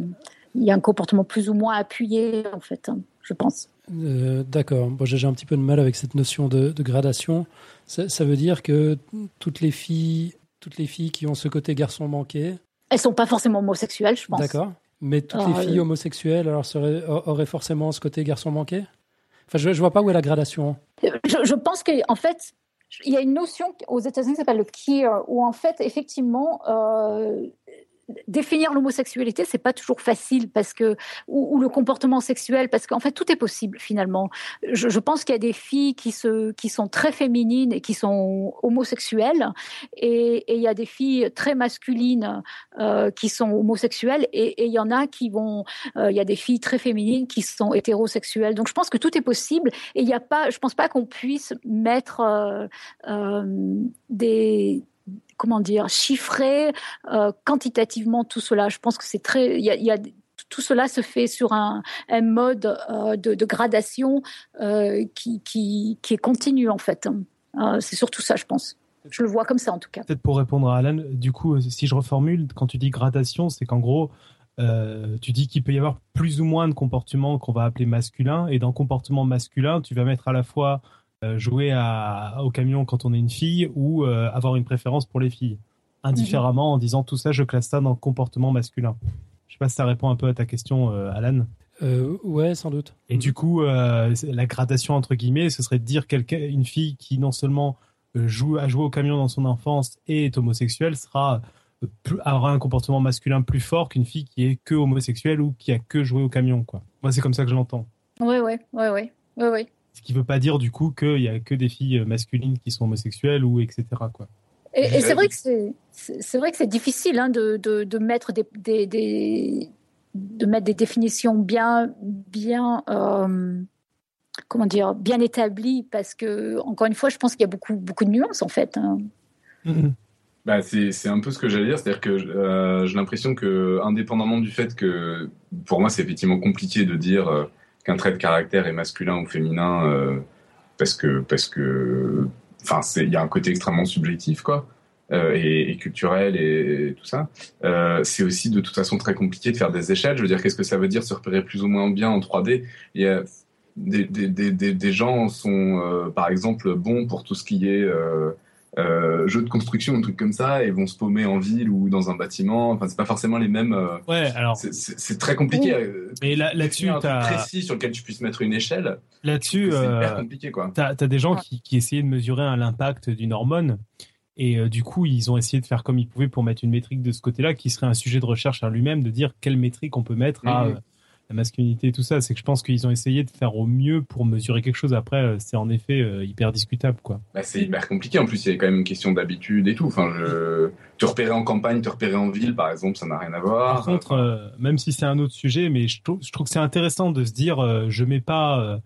il y a un comportement plus ou moins appuyé, en fait, je pense. D'accord. Bon, j'ai un petit peu de mal avec cette notion de, gradation. Ça, ça, veut dire que toutes les filles, toutes les filles qui ont ce côté garçon manqué, elles sont pas forcément homosexuelles, je pense. D'accord. Mais toutes les filles homosexuelles alors, auraient forcément ce côté garçon manqué? Enfin, je ne vois pas où est la gradation. Je, pense qu'en en fait, il y a une notion aux États-Unis qui s'appelle le queer, où en fait, effectivement, euh, définir l'homosexualité, c'est pas toujours facile parce que ou, le comportement sexuel, parce qu'en fait tout est possible finalement. Je, pense qu'il y a des filles qui se qui sont très féminines et qui sont homosexuelles, et, il y a des filles très masculines euh, qui sont homosexuelles, et, il y en a qui vont, euh, il y a des filles très féminines qui sont hétérosexuelles. Donc je pense que tout est possible, et il n'y a pas, je pense pas qu'on puisse mettre euh des comment dire, chiffrer euh, quantitativement tout cela. Je pense que c'est très, il y a, tout cela se fait sur un, mode euh, de, gradation euh, qui, qui, est continu en fait. c'est surtout ça, je pense. Je le vois comme ça en tout cas. Peut-être pour répondre à Alan, du coup, si je reformule, quand tu dis gradation, c'est qu'en gros, tu dis qu'il peut y avoir plus ou moins de comportements qu'on va appeler masculins, et dans comportement masculin, tu vas mettre à la fois jouer à, au camion quand on est une fille ou avoir une préférence pour les filles indifféremment en disant tout ça, je classe ça dans le comportement masculin. Je sais pas si ça répond un peu à ta question, Alan. Euh, ouais, sans doute. Et du coup, euh, la gradation entre guillemets, ce serait de dire quelqu'un, une fille qui non seulement euh, joue a joué au camion dans son enfance et est homosexuelle sera aura un comportement masculin plus fort qu'une fille qui est que homosexuelle ou qui a que joué au camion, quoi. Moi, c'est comme ça que je l'entends. Ouais, ouais, ouais, ouais, ouais, ouais. Ce qui veut pas dire du coup qu'il y a que des filles masculines qui sont homosexuelles ou etc. quoi. Et, c'est vrai que c'est c'est vrai que c'est difficile hein, de, de, de, mettre des, des, des de mettre des définitions bien, bien, euh, comment dire, bien établies, parce que encore une fois, je pense qu'il y a beaucoup, beaucoup de nuances en fait. Hein. Mm-hmm. Bah, c'est un peu ce que j'allais dire, c'est-à-dire que euh, j'ai l'impression que, indépendamment du fait que, pour moi, c'est effectivement compliqué de dire euh, qu'un trait de caractère est masculin ou féminin, parce que, parce que, enfin, il y a un côté extrêmement subjectif, quoi. Euh, et, culturel et, tout ça. Euh, c'est aussi de toute façon très compliqué de faire des échelles. Je veux dire, qu'est-ce que ça veut dire se repérer plus ou moins bien en 3D Il y a des, des, des, des gens sont, euh, par exemple, bons pour tout ce qui est euh, jeux de construction, un truc comme ça, et vont se paumer en ville ou dans un bâtiment. Enfin, c'est pas forcément les mêmes. ouais, alors. C'est très compliqué. Mais là, là-dessus, t'as précis sur lequel tu puisses mettre une échelle. Là-dessus, c'est hyper compliqué, quoi. T'as as des gens qui, qui essayaient de mesurer l'impact d'une hormone. Et euh, du coup, ils ont essayé de faire comme ils pouvaient pour mettre une métrique de ce côté-là, qui serait un sujet de recherche à lui-même, de dire quelle métrique on peut mettre à mhm. Euh, la masculinité et tout ça. C'est que je pense qu'ils ont essayé de faire au mieux pour mesurer quelque chose. Après, euh, c'est en effet hyper discutable, quoi. Bah, c'est hyper compliqué. En plus, il y a quand même une question d'habitude et tout. Enfin, je... te repérer en campagne, te repérer en ville, par exemple, ça n'a rien à voir. Par contre, même si c'est un autre sujet, mais je trouve, je trouve que c'est intéressant de se dire, je mets pas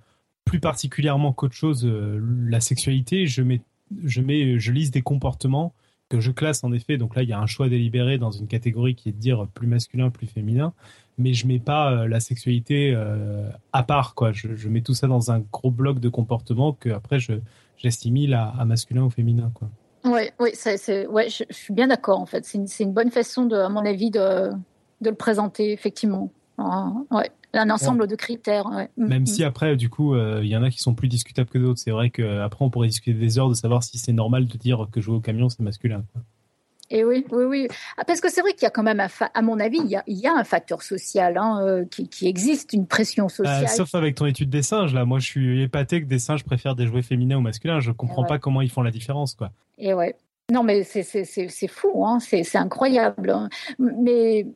plus particulièrement qu'autre chose la sexualité, je mets je mets, je lise des comportements que je classe en effet. Donc là, il y a un choix délibéré dans une catégorie qui est de dire plus masculin, plus féminin, mais je mets pas euh, la sexualité euh, à part. Quoi. Je, mets tout ça dans un gros bloc de comportements que après je à, à, masculin ou féminin. Quoi. Ouais, oui, c'est, ouais, je, suis bien d'accord en fait. C'est une, une, bonne façon, de, à mon avis, de, de le présenter effectivement. Ah, ouais un ensemble de critères. Mm, Même mm. si après, du coup, euh, il y en a qui sont plus discutables que d'autres. C'est vrai qu'après, on pourrait discuter des heures de savoir si c'est normal de dire que jouer au camion, c'est masculin. Et oui, oui, oui. Ah, parce que c'est vrai qu'il y a quand même, à mon avis, il y a, un facteur social hein, euh, qui, existe, une pression euh, sociale. sauf avec ton étude des singes, là. Moi, je suis épaté que des singes préfèrent des jouets féminins ou masculins. Je comprends pas comment ils font la différence, quoi. Et ouais. Non, mais c'est fou, hein. c'est incroyable. Hein. Mais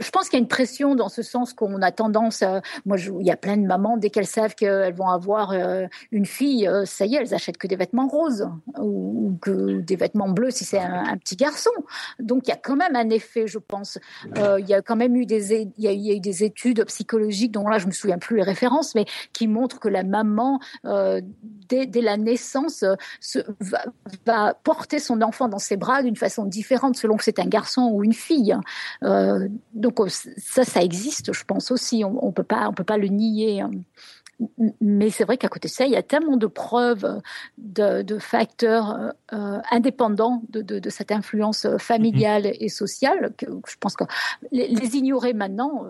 je pense qu'il y a une pression dans ce sens qu'on a tendance, à, moi, il y a plein de mamans dès qu'elles savent qu'elles vont avoir euh, une fille, euh, ça y est, elles achètent que des vêtements roses ou, que des vêtements bleus si c'est un, petit garçon. Donc il y a quand même un effet, je pense. Euh, il y a quand même eu des, il y a, eu des études psychologiques dont là je me souviens plus les références, mais qui montrent que la maman dès, la naissance va, porter son enfant dans ses bras d'une façon différente selon que c'est un garçon ou une fille donc euh, ça, ça existe, je pense aussi. On, ne peut pas, on peut pas le nier. Hein. Mais c'est vrai qu'à côté de ça, il y a tellement de preuves de, facteurs euh, indépendants de, cette influence familiale et sociale que je pense que les, ignorer maintenant,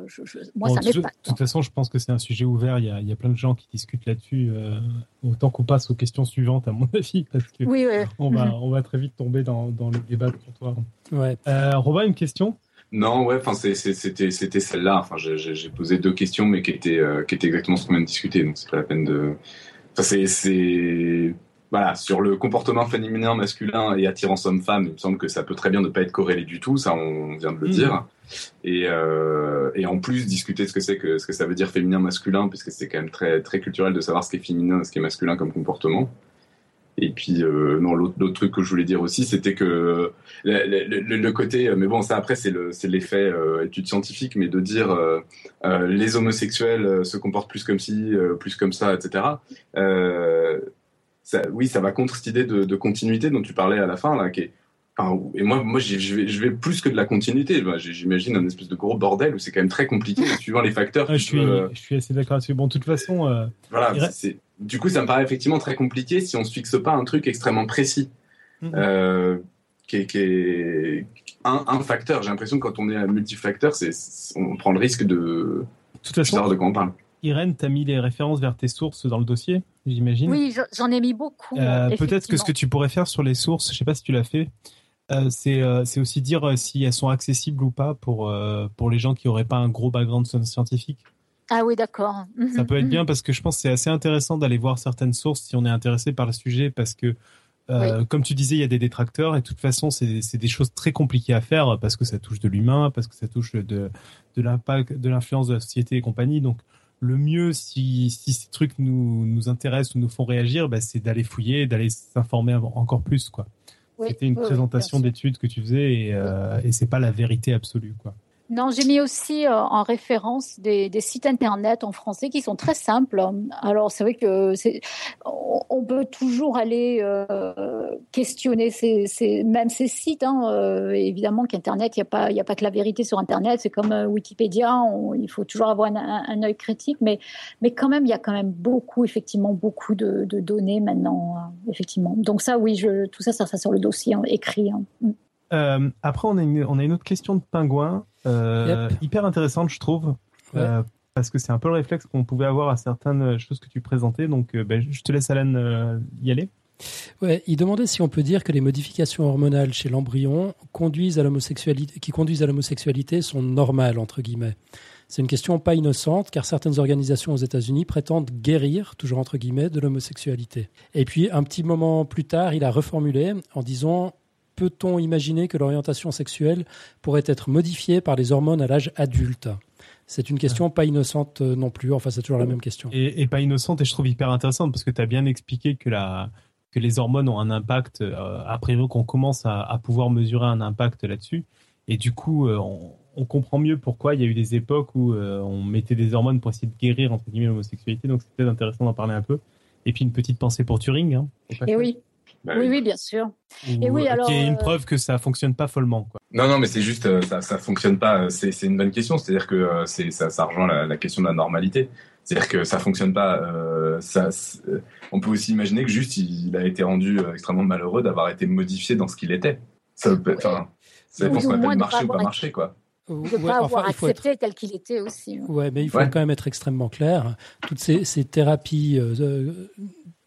moi, ça m'est pas. De toute façon, je pense que c'est un sujet ouvert. Il y, a, plein de gens qui discutent là-dessus. Euh, autant qu'on passe aux questions suivantes, à mon avis, parce que oui, on, va, on va très vite tomber dans, dans le débat de comptoir. Ouais. Robin, une question? Non, ouais, enfin c'était c'était celle-là. Enfin, j'ai posé deux questions, mais qui étaient euh, qui étaient exactement ce qu'on vient de discuter. Donc c'est pas la peine de. Enfin, c'est voilà sur le comportement féminin masculin et attirance homme-femme. Il me semble que ça peut très bien ne pas être corrélé du tout. Ça, on vient de le mmh. dire. Et, euh, et en plus discuter de ce que c'est que ce que ça veut dire féminin masculin, puisque c'est quand même très très culturel de savoir ce qui est féminin et ce qui est masculin comme comportement. Et puis, euh, non, l'autre truc que je voulais dire aussi, c'était que le, côté, mais bon, ça après, c'est l'effet euh, étude scientifique, mais de dire euh, euh, les homosexuels se comportent plus comme ci, plus comme ça, etc. Oui, ça va contre cette idée de, de, continuité dont tu parlais à la fin, là, qui est, et moi, moi je vais, je vais plus que de la continuité. J'imagine un espèce de gros bordel où c'est quand même très compliqué suivant les facteurs. je, suis, je suis assez d'accord là-dessus. Bon, de toute façon. Euh, voilà, du coup, ça me paraît effectivement très compliqué si on se fixe pas un truc extrêmement précis. Mhm. Euh, qui est, qui est un, un, facteur. J'ai l'impression que quand on est à multifacteur, c'est, on prend le risque de. De toute façon, de quoi on parle Irène, tu as mis les références vers tes sources dans le dossier, j'imagine Oui, j'en ai mis beaucoup. Peut-être que ce que tu pourrais faire sur les sources, je sais pas si tu l'as fait, c'est aussi dire si elles sont accessibles ou pas pour, pour les gens qui n'auraient pas un gros background scientifique. Ah oui, d'accord. Ça peut être bien parce que je pense que c'est assez intéressant d'aller voir certaines sources si on est intéressé par le sujet parce que, euh, comme tu disais, il y a des détracteurs et de toute façon, c'est des choses très compliquées à faire parce que ça touche de l'humain, parce que ça touche de, de l'impact, de l'influence de la société et compagnie. Donc, le mieux, si, si ces trucs nous, nous intéressent ou nous font réagir, bah, c'est d'aller fouiller, d'aller s'informer encore plus. quoi. C'était une présentation d'études que tu faisais et, euh, et c'est pas la vérité absolue. quoi. Non, j'ai mis aussi euh, en référence des, sites internet en français qui sont très simples. Alors c'est vrai que on, peut toujours aller euh, questionner même ces sites. Hein. Euh, évidemment qu'Internet, il n'y a pas, que la vérité sur Internet. C'est comme Wikipédia. il faut toujours avoir un, œil critique, mais mais quand même, il y a quand même beaucoup, effectivement, beaucoup de, données maintenant, effectivement. Donc ça, oui, tout ça, ça sera sur le dossier écrit. Hein. Mm. après, on a, une, on a une autre question de pingouin. Euh, hyper intéressante, je trouve. Euh, parce que c'est un peu le réflexe qu'on pouvait avoir à certaines choses que tu présentais. Donc, euh, ben, je te laisse, Alan, y aller. Ouais, il demandait si on peut dire que les modifications hormonales chez l'embryon conduisent à l'homosexualité, qui conduisent à l'homosexualité sont normales entre guillemets. C'est une question pas innocente car certaines organisations aux États-Unis prétendent guérir, toujours entre guillemets, de l'homosexualité. Et puis un petit moment plus tard, il a reformulé en disant peut-on imaginer que l'orientation sexuelle pourrait être modifiée par les hormones à l'âge adulte? C'est une question pas innocente euh, non plus. Enfin, c'est toujours la même question. Et, pas innocente, et je trouve hyper intéressante parce que tu as bien expliqué que, la, que les hormones ont un impact, euh, a priori qu'on commence à, pouvoir mesurer un impact là-dessus. Et du coup, euh, on, comprend mieux pourquoi il y a eu des époques où on mettait des hormones pour essayer de guérir entre guillemets l'homosexualité. Donc, c'est intéressant d'en parler un peu. Et puis, une petite pensée pour Turing. Hein, et oui. Bah oui, oui, bien sûr. et oui, alors. Qui est une euh, preuve que ça fonctionne pas follement, quoi. Non, non, mais c'est juste, euh, ça, ça fonctionne pas. C'est, c'est une bonne question. C'est-à-dire que euh, c'est, ça, ça rejoint la, question de la normalité. C'est-à-dire que ça fonctionne pas. ça, on peut aussi imaginer que juste il, a été rendu extrêmement malheureux d'avoir été modifié dans ce qu'il était. Ça, enfin, ça dépend ce qu'on appelle marcher ou pas marcher, quoi. De ne pas avoir accepté tel qu'il était aussi. Hein. Ouais, mais il faut quand même être extrêmement clair. Toutes ces, ces thérapies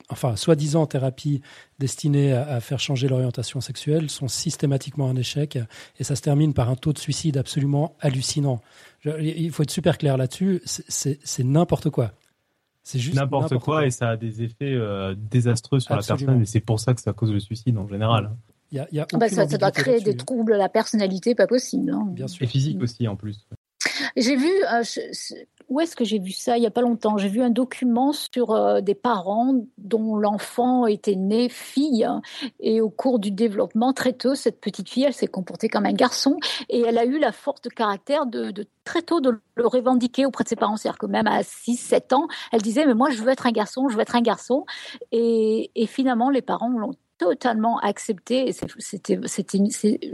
enfin, soi-disant thérapies destinées à, faire changer l'orientation sexuelle sont systématiquement un échec et ça se termine par un taux de suicide absolument hallucinant. il faut être super clair là-dessus, c'est n'importe quoi. C'est juste n'importe quoi, et ça a des effets euh, désastreux sur la personne et c'est pour ça que ça cause le suicide en général. Il y a, ah bah, ça, doit créer des troubles à la personnalité pas possible. Hein. Bien sûr. Et physique aussi en plus. J'ai vu, euh, où est-ce que j'ai vu ça il n'y a pas longtemps? J'ai vu un document sur euh, des parents dont l'enfant était né fille et au cours du développement, très tôt, cette petite fille, elle s'est comportée comme un garçon et elle a eu la force de caractère de, très tôt de le revendiquer auprès de ses parents. C'est-à-dire que même à 6-7 ans, elle disait mais moi je veux être un garçon, je veux être un garçon. Et, et finalement, les parents l'ont totalement accepté. C'était, c'était,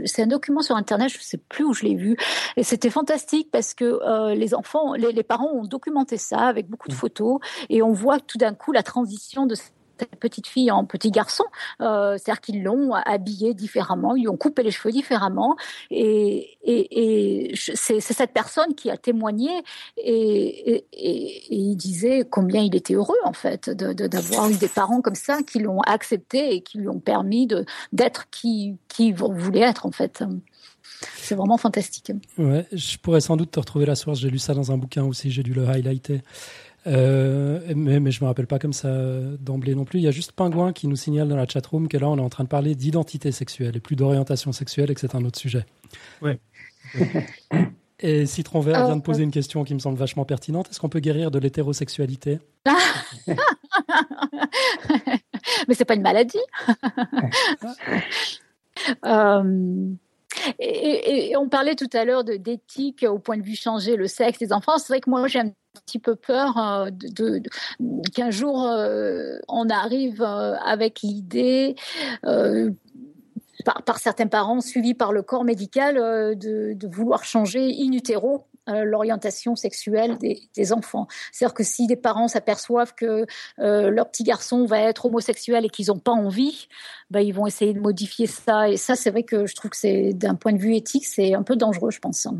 c'est un document sur Internet, je ne sais plus où je l'ai vu. Et c'était fantastique parce que euh, les enfants, les, les, parents ont documenté ça avec beaucoup de mmh. photos et on voit tout d'un coup la transition de petite fille en petit garçon. Euh, C'est-à-dire qu'ils l'ont habillée différemment, ils ont coupé les cheveux différemment. Et, c'est cette personne qui a témoigné et, il disait combien il était heureux, en fait, d'avoir de, eu des parents comme ça qui l'ont accepté et qui lui ont permis d'être qui, qui voulait être, en fait. C'est vraiment fantastique. Ouais, je pourrais sans doute te retrouver la source. J'ai lu ça dans un bouquin aussi, j'ai dû le highlighter. Euh, mais, mais, je me rappelle pas comme ça d'emblée non plus. Il y a juste Pingouin qui nous signale dans la chatroom que là, on est en train de parler d'identité sexuelle et plus d'orientation sexuelle et que c'est un autre sujet. Ouais. et Citron Vert vient de poser une question qui me semble vachement pertinente. Est-ce qu'on peut guérir de l'hétérosexualité? Mais c'est pas une maladie. euh, et, on parlait tout à l'heure d'éthique au point de vue changer le sexe des enfants. C'est vrai que moi j'ai un petit peu peur euh, de, qu'un jour euh, on arrive euh, avec l'idée par, certains parents suivis par le corps médical de, vouloir changer in utero euh, l'orientation sexuelle des, enfants. C'est-à-dire que si des parents s'aperçoivent que euh, leur petit garçon va être homosexuel et qu'ils n'ont pas envie, bah, ils vont essayer de modifier ça. Et ça, c'est vrai que je trouve que c'est d'un point de vue éthique, c'est un peu dangereux, je pense. Hein.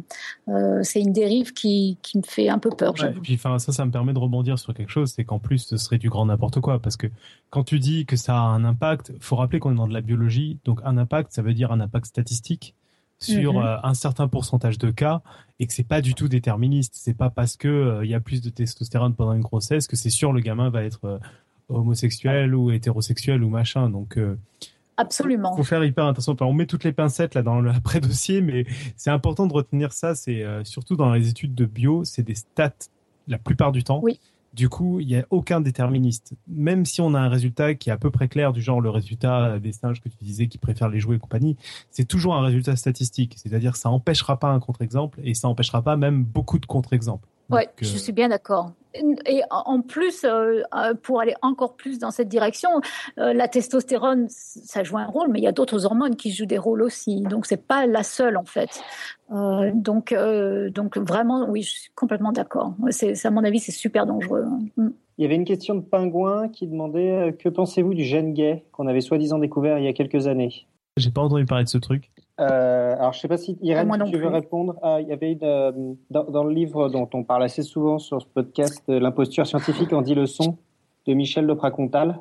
Euh, c'est une dérive qui, qui, me fait un peu peur. et puis, enfin, ça, ça me permet de rebondir sur quelque chose, c'est qu'en plus, ce serait du grand n'importe quoi, parce que quand tu dis que ça a un impact, faut rappeler qu'on est dans de la biologie, donc un impact, ça veut dire un impact statistique sur mhm. euh, un certain pourcentage de cas et que c'est pas du tout déterministe. C'est pas parce que euh, il y a plus de testostérone pendant une grossesse que c'est sûr le gamin va être euh, homosexuel ou hétérosexuel ou machin. Donc Absolument. Faut faire hyper attention. on met toutes les pincettes là dans le après dossier, mais c'est important de retenir ça. C'est surtout dans les études de bio, c'est des stats la plupart du temps. Oui. Du coup, il n'y a aucun déterministe. Même si on a un résultat qui est à peu près clair, du genre le résultat des singes que tu disais qui préfèrent les jouets et compagnie, c'est toujours un résultat statistique. C'est-à-dire ça n'empêchera pas un contre-exemple et ça n'empêchera pas même beaucoup de contre-exemples. Oui, je euh, suis bien d'accord. Et en plus, euh, euh, pour aller encore plus dans cette direction, la testostérone, ça joue un rôle, mais il y a d'autres hormones qui jouent des rôles aussi. Donc, c'est pas la seule, en fait. donc, donc, vraiment, oui, je suis complètement d'accord. À mon avis, c'est super dangereux. Mm. Il y avait une question de Pingouin qui demandait Que pensez-vous du gène gay qu'on avait soi-disant découvert il y a quelques années? J'ai pas entendu parler de ce truc. Euh, alors, je ne sais pas si Irène, tu veux répondre. Ah, il y avait euh, dans, le livre dont on parle assez souvent sur ce podcast, euh, L'imposture scientifique en 10 leçons de Michel de Pracontal.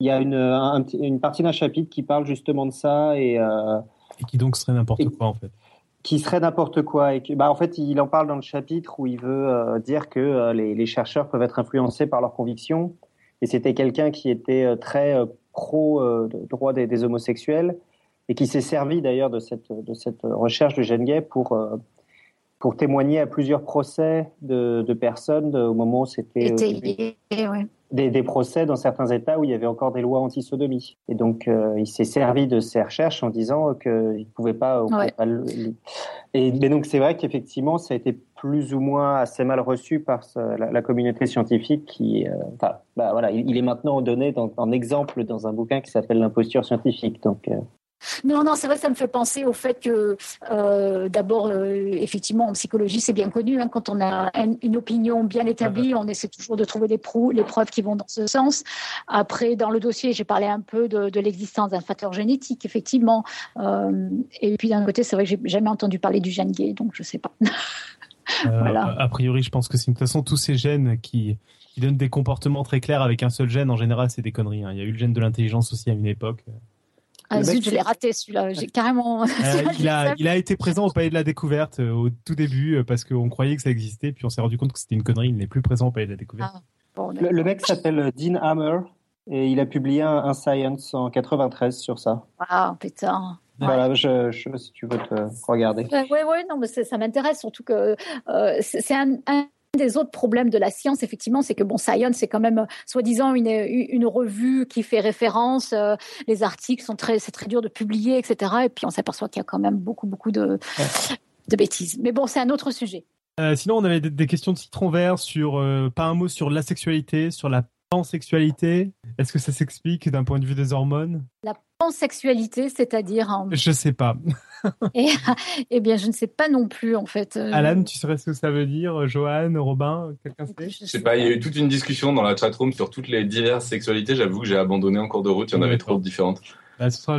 Il y a une, une partie d'un chapitre qui parle justement de ça et, et qui donc serait n'importe quoi en fait. Qui serait n'importe quoi et bah, en fait il en parle dans le chapitre où il veut dire que les, les, chercheurs peuvent être influencés par leurs convictions et c'était quelqu'un qui était très pro droit des, des homosexuels et qui s'est servi d'ailleurs de cette, de cette recherche de gène gay pour, euh, pour témoigner à plusieurs procès de, de personnes au moment où c'était euh, des, des, procès dans certains États où il y avait encore des lois anti-sodomie. Et donc, euh, il s'est servi de ces recherches en disant qu'il ne pouvait pas... Et, mais donc, c'est vrai qu'effectivement, ça a été plus ou moins assez mal reçu par la, communauté scientifique qui... enfin, bah, voilà, il, est maintenant donné en exemple dans un bouquin qui s'appelle L'imposture scientifique. Donc... Non, non, c'est vrai, ça me fait penser au fait que, euh, d'abord, euh, effectivement, en psychologie, c'est bien connu. Hein, quand on a une, opinion bien établie, on essaie toujours de trouver les, les, preuves qui vont dans ce sens. Après, dans le dossier, j'ai parlé un peu de, l'existence d'un facteur génétique, effectivement. Euh, et puis, d'un côté, c'est vrai que j'ai jamais entendu parler du gène gay, donc je sais pas. voilà. A priori, je pense que c'est de toute façon tous ces gènes qui, qui donnent des comportements très clairs avec un seul gène. En général, c'est des conneries. Hein. Il y a eu le gène de l'intelligence aussi à une époque. Ah zut, je l'ai raté celui-là. J'ai carrément. Euh, il, a, il, a, été présent au Palais de la Découverte euh, au tout début euh, parce qu'on croyait que ça existait, puis on s'est rendu compte que c'était une connerie. Il n'est plus présent au Palais de la Découverte. Ah, le, mec s'appelle Dean Hammer et il a publié un, Science en 93 sur ça. Ah putain. Voilà, je, je, si tu veux te regarder. Oui, oui, non, mais ça m'intéresse surtout que c'est un, un des autres problèmes de la science, effectivement, c'est que bon, Science, c'est quand même euh, soi-disant une, une revue qui fait référence. Euh, les articles sont très, c'est très dur de publier, etc. Et puis on s'aperçoit qu'il y a quand même beaucoup, beaucoup de, de bêtises. Mais bon, c'est un autre sujet. Euh, sinon, on avait des, questions de citron vert sur, pas un mot sur la sexualité, sur la pansexualité. Est-ce que ça s'explique d'un point de vue des hormones? La pansexualité, c'est-à-dire en... Je sais pas. et, eh bien, je ne sais pas non plus, en fait. Euh. Alan, tu saurais ce que ça veut dire? Johan, Robin, quelqu'un sait? Je sais pas, il y a eu toute une discussion dans la chatroom sur toutes les diverses sexualités. J'avoue que j'ai abandonné en cours de route, il y en avait trop différentes. Bah, ce, sera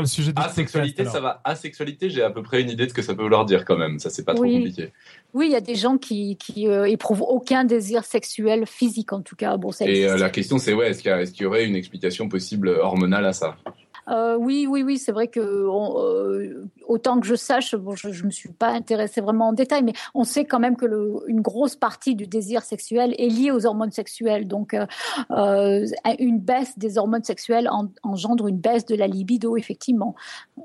le, sujet de Asexualité, ça va. Asexualité, j'ai à peu près une idée de ce que ça peut vouloir dire quand même. Ça, c'est pas trop compliqué. Oui, il y a des gens qui, qui euh, éprouvent aucun désir sexuel physique, en tout cas. Bon, ça Et euh, la question, c'est ouais, est-ce qu'il y, y, aurait une explication possible hormonale à ça? Euh, oui, oui, oui, c'est vrai que euh, autant que je sache, bon, je ne me suis pas intéressée vraiment en détail, mais on sait quand même que une grosse partie du désir sexuel est liée aux hormones sexuelles. Donc, euh, une baisse des hormones sexuelles engendre une baisse de la libido, effectivement.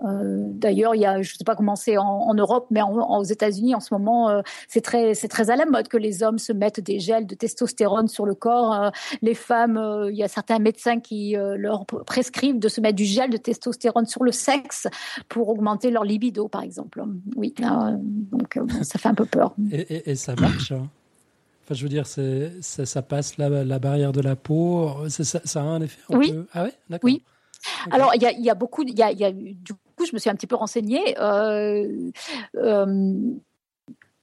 D'ailleurs, je ne sais pas comment c'est en, Europe, mais aux États-Unis en ce moment, c'est très, très à la mode que les hommes se mettent des gels de testostérone sur le corps. les femmes, il y a certains médecins qui leur prescrivent de se mettre du gel de testostérone sur le sexe pour augmenter leur libido, par exemple. Oui, donc euh, ça fait un peu peur. Et, ça marche hein. Enfin, je veux dire, ça, ça, passe la, la, barrière de la peau. Ça, ça, a un effet Oui. Ah ouais D'accord. Oui. Alors, il y a, y a, beaucoup. Y a, y a, du coup, je me suis un petit peu renseignée. Euh, euh,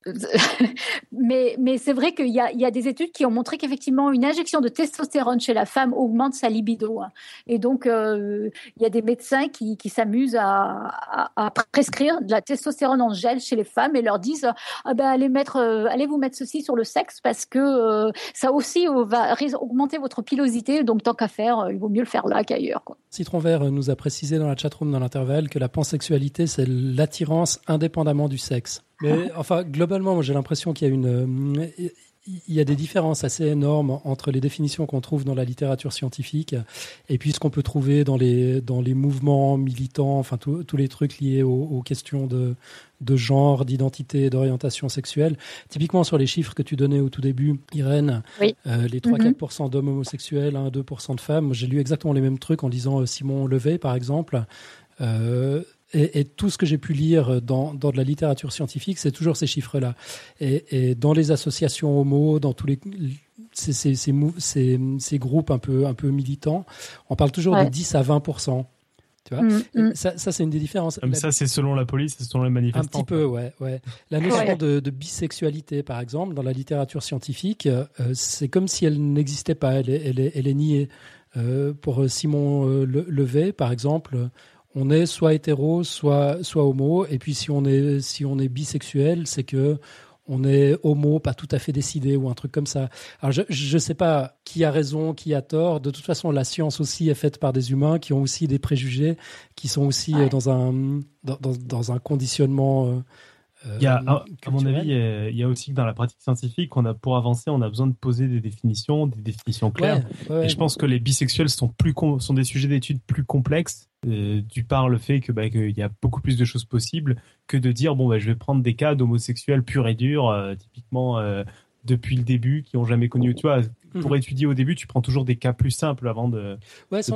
mais, c'est vrai qu'il y a, des études qui ont montré qu'effectivement, une injection de testostérone chez la femme augmente sa libido. Hein. Et donc, euh, il y a des médecins qui, s'amusent à, à, prescrire de la testostérone en gel chez les femmes et leur disent ah ben, allez, mettre, euh, allez vous mettre ceci sur le sexe parce que euh, ça aussi va augmenter votre pilosité. Donc, tant qu'à faire, il vaut mieux le faire là qu'ailleurs. Citron Vert nous a précisé dans la chatroom dans l'intervalle que la pansexualité, c'est l'attirance indépendamment du sexe. Mais enfin, globalement, j'ai l'impression qu'il y a une, euh, il y a des différences assez énormes entre les définitions qu'on trouve dans la littérature scientifique et puis ce qu'on peut trouver dans les dans les mouvements militants, enfin tous les trucs liés aux, questions de de genre, d'identité, d'orientation sexuelle. Typiquement sur les chiffres que tu donnais au tout début, Irène, euh, les 3-4% d'hommes homosexuels, 1-2% de femmes. J'ai lu exactement les mêmes trucs en lisant euh, Simon Levet, par exemple. Euh, et, tout ce que j'ai pu lire dans, dans, de la littérature scientifique, c'est toujours ces chiffres-là. Et, et, dans les associations homo, dans tous les ces, ces, ces, ces, groupes un peu, un peu militants, on parle toujours de 10 à 20 tu vois? Mm, mm. Ça, ça c'est une des différences. Comme ça, c'est selon la police, c'est selon les manifestants. Un petit peu, ouais. ouais. La notion de, de, bisexualité, par exemple, dans la littérature scientifique, euh, c'est comme si elle n'existait pas. Elle est, elle est, elle est niée. Euh, pour Simon euh, Levet, par exemple, on est soit hétéro, soit soit homo. Et puis si on est si on est bisexuel, c'est que on est homo, pas tout à fait décidé ou un truc comme ça. Alors je ne sais pas qui a raison, qui a tort. De toute façon, la science aussi est faite par des humains qui ont aussi des préjugés, qui sont aussi euh, dans un dans, dans, un conditionnement. Euh, il y a, à, mon avis, il y a aussi que dans la pratique scientifique, on a, pour avancer, on a besoin de poser des définitions, des définitions claires. et je pense que les bisexuels sont, plus sont des sujets d'études plus complexes, euh, du par le fait que bah, qu'il y a beaucoup plus de choses possibles que de dire bon bah, je vais prendre des cas d'homosexuels purs et durs, euh, typiquement euh, depuis le début, qui ont jamais connu. Tu vois, pour mhm. étudier au début, tu prends toujours des cas plus simples avant de,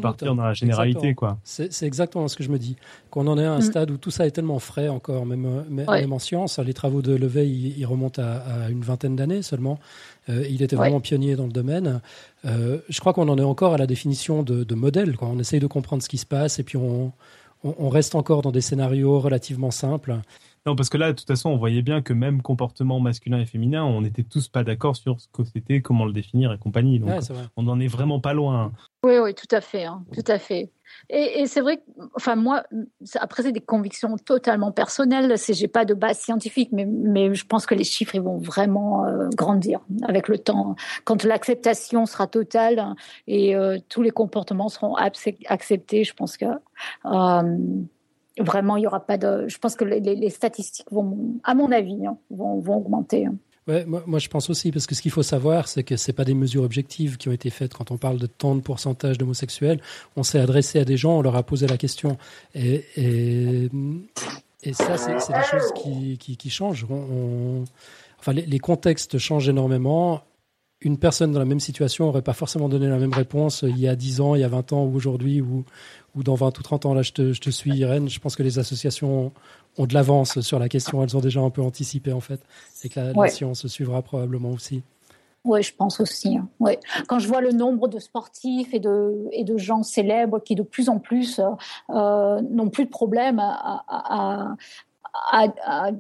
partir dans la généralité. quoi. C'est exactement ce que je me dis. Qu'on en est à un mhm. stade où tout ça est tellement frais encore, même, même en science. Les travaux de Leveil, ils, remontent à, une vingtaine d'années seulement. Euh, il était vraiment pionnier dans le domaine. Euh, je crois qu'on en est encore à la définition de, de modèle. Quoi. On essaye de comprendre ce qui se passe et puis on, on reste encore dans des scénarios relativement simples. Non, parce que là, de toute façon, on voyait bien que même comportement masculin et féminin, on n'était tous pas d'accord sur ce que c'était, comment le définir et compagnie. Donc, on n'en est vraiment pas loin. Oui, oui, tout à fait, hein, tout à fait. Et, c'est vrai que, enfin, moi, après, c'est des convictions totalement personnelles. C'est, j'ai pas de base scientifique, mais, mais je pense que les chiffres, ils vont vraiment euh, grandir avec le temps. Quand l'acceptation sera totale et euh, tous les comportements seront acceptés, je pense que euh, vraiment, il y aura pas de. Je pense que les, statistiques vont, à mon avis, hein, vont, augmenter. Hein. Ouais, moi, je pense aussi, parce que ce qu'il faut savoir, c'est que ce pas des mesures objectives qui ont été faites quand on parle de tant de pourcentage d'homosexuels. On s'est adressé à des gens, on leur a posé la question. Et, ça, c'est des choses qui, changent. Enfin, les, les, contextes changent énormément. Une personne dans la même situation n'aurait pas forcément donné la même réponse il y a 10 ans, il y a 20 ans ou aujourd'hui, ou, ou dans 20 ou 30 ans. Là, je te, je te suis, Irène. Je pense que les associations ont de l'avance sur la question. Elles ont déjà un peu anticipé, en fait. Et que la, science suivra probablement aussi. Oui, je pense aussi. Hein. Ouais. Quand je vois le nombre de sportifs et de, et de gens célèbres qui de plus en plus euh, n'ont plus de problème à, à, à,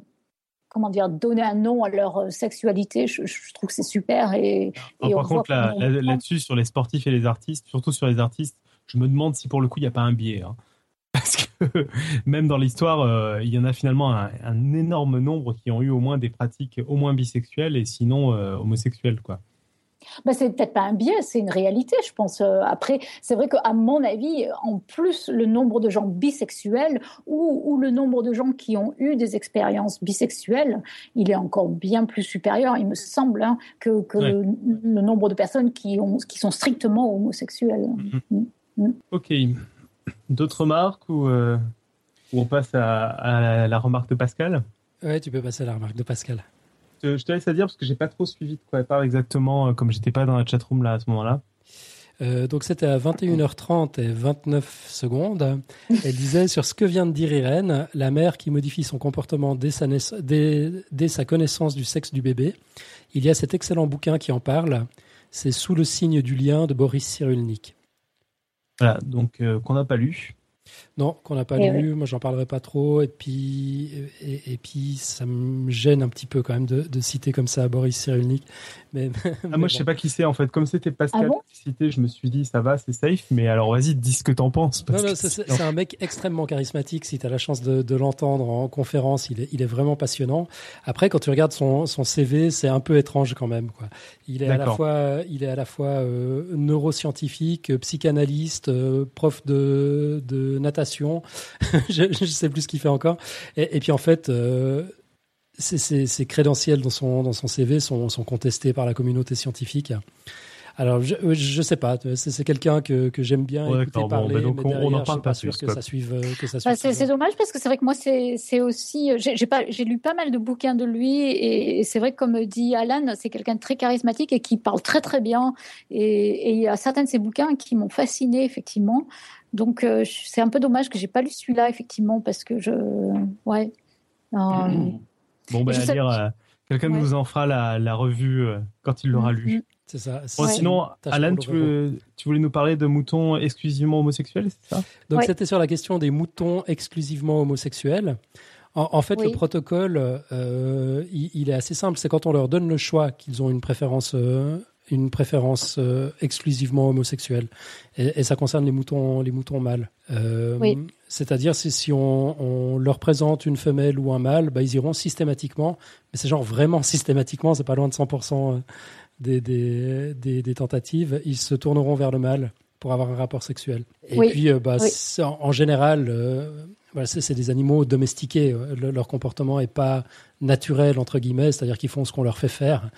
comment dire, donner un nom à leur sexualité, je, trouve que c'est super. Et, et par contre, là-dessus, sur les sportifs et les artistes, surtout sur les artistes, je me demande si pour le coup il n'y a pas un biais. Hein. Parce que même dans l'histoire, euh, il y en a finalement un, énorme nombre qui ont eu au moins des pratiques au moins bisexuelles et sinon euh, homosexuelles. quoi. Bah, c'est peut-être pas un biais, c'est une réalité, je pense. Euh, après, c'est vrai qu'à mon avis, en plus, le nombre de gens bisexuels ou, ou, le nombre de gens qui ont eu des expériences bisexuelles, il est encore bien plus supérieur, il me semble, hein, que, que le, nombre de personnes qui, ont, qui sont strictement homosexuelles. Mm-hmm. Mm. Mm. Ok. D'autres remarques ou, euh, on passe à, la, remarque de Pascal? Ouais, tu peux passer à la remarque de Pascal. Je, te laisse à dire parce que j'ai pas trop suivi de quoi elle parle exactement, euh, comme j'étais pas dans la chatroom là à ce moment-là. Euh, donc c'était à 21h30 et 29 secondes. Elle disait sur ce que vient de dire Irène, la mère qui modifie son comportement dès sa, dès sa connaissance du sexe du bébé. Il y a cet excellent bouquin qui en parle. C'est Sous le signe du lien de Boris Cyrulnik. Voilà, donc euh, qu'on n'a pas lu. Non, qu'on n'a pas Eh lu. Moi, j'en parlerai pas trop. Et puis, et, et puis, ça me gêne un petit peu quand même de, de citer comme ça Boris Cyrulnik. Mais, Ah, moi, je sais pas qui c'est en fait. Comme c'était Pascal Ah bon citait, je me suis dit ça va, c'est safe. Mais alors, vas-y, dis ce que t'en penses. parce Non, non, que c'est- un mec extrêmement charismatique. Si tu as la chance de, de l'entendre en conférence, il est, il est vraiment passionnant. Après, quand tu regardes son, son CV, c'est un peu étrange quand même. Quoi. Il est à la fois, il est à la fois euh, neuroscientifique, euh, psychanalyste, euh, prof de, de natation. je, je sais plus ce qu'il fait encore. Et, et puis en fait. Euh, ses, ses- ses crédentiels dans son, dans son CV sont, sont contestés par la communauté scientifique. Alors, je, je sais pas, c'est quelqu'un que, que j'aime bien Ouais, écouter bon, parler, bah donc mais on- on derrière, n'en je parle suis pas pas sûr que ça suive, euh, que ça suive. Bah, c'est dommage parce que c'est vrai que moi c'est c'est aussi j'ai j'ai pas j'ai lu pas mal de bouquins de lui et, et c'est vrai que comme dit Alan c'est quelqu'un de très charismatique et qui parle très très bien. Et, et il y a certains de ses bouquins qui m'ont fasciné effectivement. Donc euh, je- c'est un peu dommage que j'ai pas lu celui-là effectivement parce que je ouais. Euh, Bon, bah, je à sais- lire, euh, quelqu'un Ouais. nous en fera la, la revue euh, quand il l'aura lu. mm, C'est ça. Bon, c'est sinon, Alan, tu, veux- voulais nous parler de moutons exclusivement homosexuels, c'est ça? Donc, Ouais. c'était sur la question des moutons exclusivement homosexuels. En, en fait, Oui. le protocole, euh, il, il est assez simple. C'est quand on leur donne le choix qu'ils ont une préférence, euh, une préférence euh, exclusivement homosexuelle. Et, et ça concerne les moutons, les moutons mâles. Euh, Oui. C'est-à-dire, si, si on, on leur présente une femelle ou un mâle, bah, ils iront systématiquement. Mais c'est genre vraiment systématiquement, c'est pas loin de 100% des, des, des, des tentatives. Ils se tourneront vers le mâle pour avoir un rapport sexuel. Et Oui. puis, euh, bah, Oui. en, en général, euh, voilà, c'est des animaux domestiqués. Euh, Le- leur comportement est pas naturel entre guillemets, c'est-à-dire qu'ils font ce qu'on leur fait faire.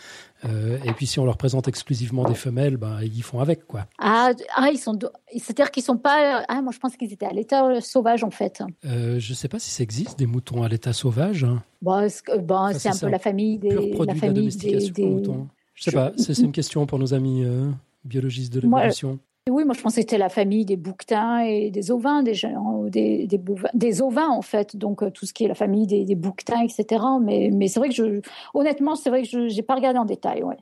Euh, et puis, si on leur présente exclusivement des femelles, bah, ils font avec quoi. ah, ah ils sont do- c'est-à-dire qu'ils sont pas ah moi je pense qu'ils étaient à l'état sauvage en fait Euh, je sais pas si ça existe des moutons à l'état sauvage. hein. bon, que- bon, Ça, c'est un peu la famille des la produit de la famille domestication des, des moutons. Je sais Je- pas. C'est une question pour nos amis euh, biologistes de l'évolution. Oui, moi je pensais que c'était la famille des bouquetins et des ovins, des, des, ovins en fait, donc euh, tout ce qui est la famille des, des bouquetins, etc. Mais, c'est vrai que je, honnêtement, c'est vrai que je n'ai pas regardé en détail. Ouais.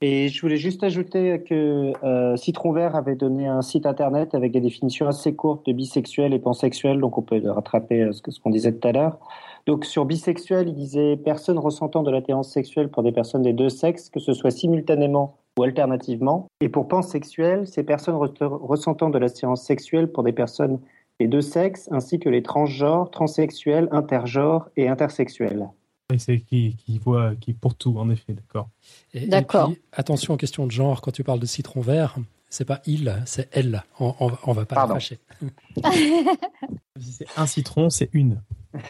Et je voulais juste ajouter que euh, Citron Vert avait donné un site internet avec des définitions assez courtes de bisexuel et pansexuel, donc on peut rattraper euh, ce qu'on disait tout à l'heure. Donc sur bisexuel, il disait personne ressentant de l'attirance sexuelle pour des personnes des deux sexes, que ce soit simultanément ou alternativement. Et pour pansexuel, c'est personnes re- ressentant de l'attirance sexuelle pour des personnes des deux sexes, ainsi que les transgenres, transsexuels, intergenres et intersexuels. Et C'est qui, qui voit, qui pour tout, en effet, d'accord. D'accord. puis, attention aux questions de genre quand tu parles de citron vert. C'est pas il, c'est elle. On, on, on va pas la Pardon. fâcher. Si c'est un citron, c'est une.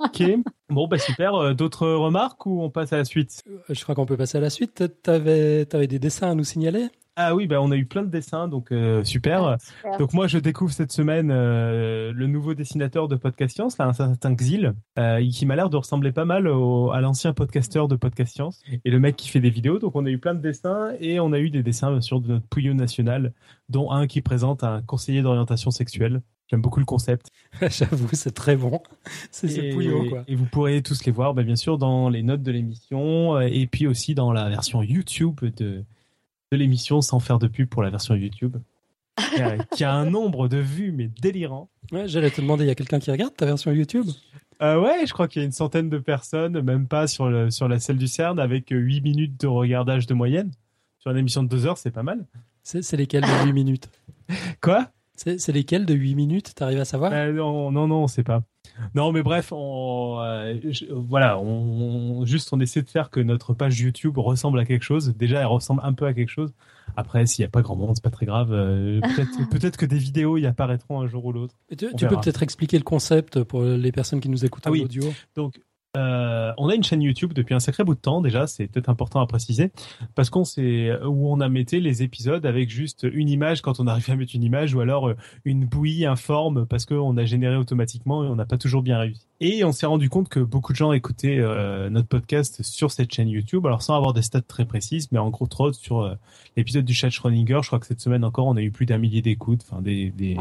ok. Bon, bah super. Euh, D'autres remarques ou on passe à la suite? Euh, Je crois qu'on peut passer à la suite. T'avais avais des dessins à nous signaler? Ah oui, bah on a eu plein de dessins, donc euh, super. Super. Donc moi, je découvre cette semaine euh, le nouveau dessinateur de Podcast Science, là, un certain Xil, euh, qui m'a l'air de ressembler pas mal au- à l'ancien podcasteur de Podcast Science et le mec qui fait des vidéos. Donc on a eu plein de dessins et on a eu des dessins bien sûr de notre pouillot national, dont un qui présente un conseiller d'orientation sexuelle. J'aime beaucoup le concept. J'avoue, c'est très bon. C'est pouillot, quoi. Et vous pourrez tous les voir, bah, bien sûr, dans les notes de l'émission euh, et puis aussi dans la version YouTube de, de l'émission, sans faire de pub pour la version YouTube, qui a, qui a un nombre de vues mais délirant. Ouais, J'allais te demander, il y a quelqu'un qui regarde ta version YouTube? Euh, ouais, je crois qu'il y a une centaine de personnes, même pas sur, le, sur la selle du CERN, avec 8 minutes de regardage de moyenne. Sur une émission de 2 heures, c'est pas mal. C'est lesquels de 8 minutes? Quoi? C'est lesquels de 8 minutes T'arrives à savoir? Euh, non, non, non, on sait pas. Non, mais bref, on, euh, je- voilà, on, juste on essaie de faire que notre page YouTube ressemble à quelque chose. Déjà, elle ressemble un peu à quelque chose. Après, s'il n'y a pas grand monde, c'est pas très grave. Euh, Peut-être que des vidéos y apparaîtront un jour ou l'autre. Tu, tu peux peut-être expliquer le concept pour les personnes qui nous écoutent Ah en oui. audio Donc, euh, on a une chaîne YouTube depuis un sacré bout de temps déjà, c'est peut-être important à préciser, parce qu'on sait où on a metté les épisodes avec juste une image quand on arrive à mettre une image, ou alors euh, une bouillie informe parce qu'on a généré automatiquement et on n'a pas toujours bien réussi. Et on s'est rendu compte que beaucoup de gens écoutaient euh, notre podcast sur cette chaîne YouTube, alors sans avoir des stats très précises, mais en gros trop sur l'épisode du chat Schrödinger, je crois que cette semaine encore on a eu plus d'un millier d'écoutes, enfin des, des.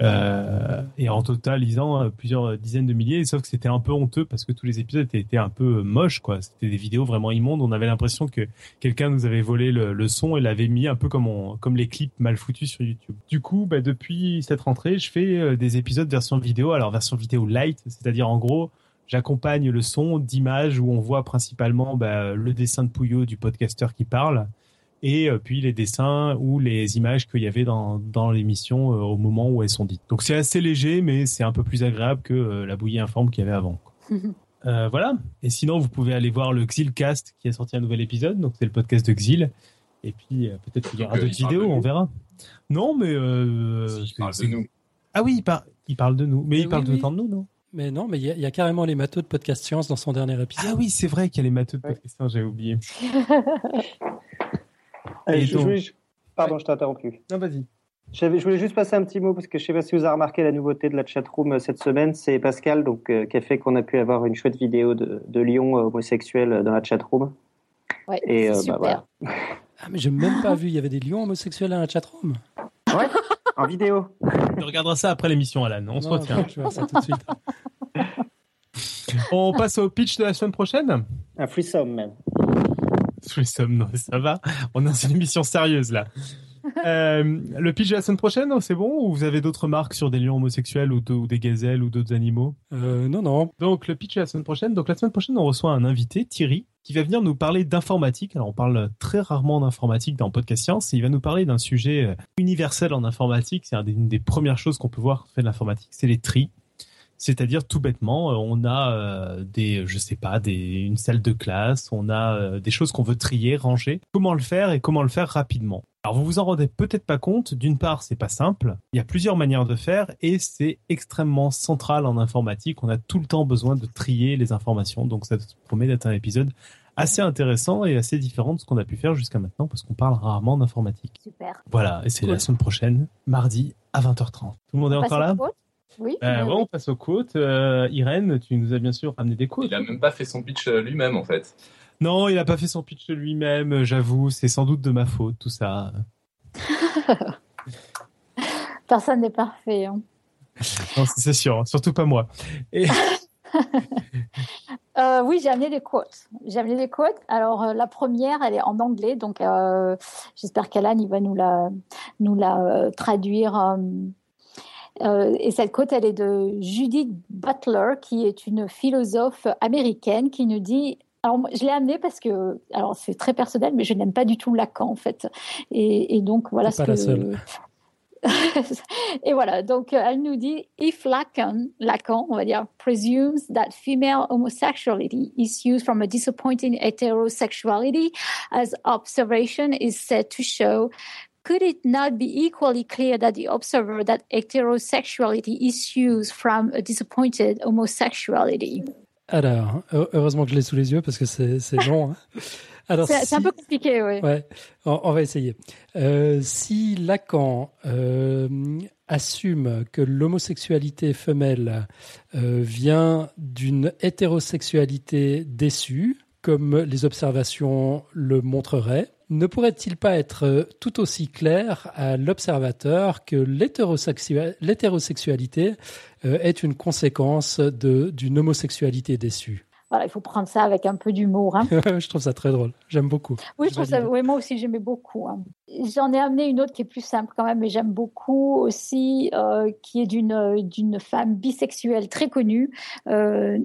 Euh, et en totalisant plusieurs dizaines de milliers, sauf que c'était un peu honteux parce que tous les épisodes étaient un peu moches, quoi. C'était des vidéos vraiment immondes. On avait l'impression que quelqu'un nous avait volé le, son et l'avait mis un peu comme comme les clips mal foutus sur YouTube. Du coup, bah, depuis cette rentrée, je fais des épisodes version vidéo. Alors version vidéo light, c'est-à-dire en gros, j'accompagne le son d'images où on voit principalement bah, le dessin de Pouillot du podcasteur qui parle et euh, puis les dessins ou les images qu'il y avait dans, dans l'émission euh, au moment où elles sont dites. Donc c'est assez léger, mais c'est un peu plus agréable que euh, la bouillie informe qu'il y avait avant. voilà. Et sinon, vous pouvez aller voir le Xilcast qui a sorti un nouvel épisode. Donc c'est le podcast de Xil. Et puis peut-être qu'il y aura d'autres vidéos, on verra. Non, mais il parle de nous. Ah oui, il, par... il parle de nous. Mais, il parle le temps de nous, non? Mais non, mais il y, a carrément les matheux de podcast science dans son dernier épisode. Ah oui, c'est vrai qu'il y a les matheux de podcast science, j'avais oublié. Pardon, je t'ai interrompu. Non, vas-y. Je voulais juste passer un petit mot parce que je ne sais pas si vous avez remarqué la nouveauté de la chatroom euh, cette semaine, c'est Pascal donc euh, qui a fait qu'on a pu avoir une chouette vidéo de, de Lyon euh, homosexuel dans la chatroom. Ouais, Et bah, super. Voilà. Ah mais j'ai même pas vu, il y avait des lions homosexuels dans la chatroom. Ouais, en vidéo. Tu regarderas ça après l'émission, Alan. On se retient. Je vais ça tout de suite. On passe au pitch de la semaine prochaine. Un threesome même. Threesome, non, ça va. On est dans une émission sérieuse là. Euh, le pitch de la semaine prochaine, c'est bon Ou vous avez d'autres marques sur des lions homosexuels ou, des gazelles ou d'autres animaux? Euh, Non, non. Donc le pitch de la semaine prochaine. Donc la semaine prochaine, on reçoit un invité, Thierry, qui va venir nous parler d'informatique. Alors on parle très rarement d'informatique dans Podcast Science. Et il va nous parler d'un sujet euh, universel en informatique. C'est une des premières choses qu'on peut voir fait de l'informatique, c'est les tris. C'est-à-dire tout bêtement, euh, on a euh, des, je sais pas, des, une salle de classe, on a euh, des choses qu'on veut trier, ranger. Comment le faire et comment le faire rapidement? Alors vous vous en rendez peut-être pas compte. D'une part, c'est pas simple. Il y a plusieurs manières de faire et c'est extrêmement central en informatique. On a tout le temps besoin de trier les informations. Donc ça promet d'être un épisode assez intéressant et assez différent de ce qu'on a pu faire jusqu'à maintenant parce qu'on parle rarement d'informatique. Super. Voilà, et c'est la semaine prochaine, mardi à 20h30. Tout le monde est encore là? Oui. Euh, on passe aux quotes. Euh, Irène, tu nous as bien sûr amené des quotes. Il a même pas fait son pitch euh, lui-même en fait. Non, il n'a pas fait son pitch lui-même, j'avoue. C'est sans doute de ma faute, tout ça. Personne n'est parfait. Hein. c'est sûr, hein. surtout pas moi. oui, j'ai amené des quotes. J'ai amené des quotes. Alors, la première, elle est en anglais, donc j'espère qu'Alan il va nous la, nous la traduire euh, et cette quote, elle est de Judith Butler, qui est une philosophe américaine, qui nous dit alors, je l'ai amenée parce que, alors c'est très personnel, mais je n'aime pas du tout Lacan en fait. Et, donc voilà ce pas que. La seule. et voilà, donc elle nous dit if Lacan, Lacan, on va dire, presumes that female homosexuality is used from a disappointing heterosexuality, as observation is said to show, could it not be equally clear that the observer that heterosexuality issues from a disappointed homosexuality? Alors, heureusement que je l'ai sous les yeux parce que c'est long. Hein. c'est un peu compliqué, oui. Ouais, on, va essayer. Euh, si Lacan euh, assume que l'homosexualité femelle euh, vient d'une hétérosexualité déçue, comme les observations le montreraient, pourrait-il pas être euh, tout aussi clair à l'observateur que l'hétérosexualité euh, est une conséquence d'une homosexualité déçue? Il faut prendre ça avec un peu d'humour. Hein. je trouve ça très drôle. J'aime beaucoup. Oui, je trouve ça, moi aussi, j'aimais beaucoup. Hein. J'en ai amené une autre qui est plus simple quand même, mais j'aime beaucoup aussi, euh, qui est d'une d'une femme bisexuelle très connue, euh,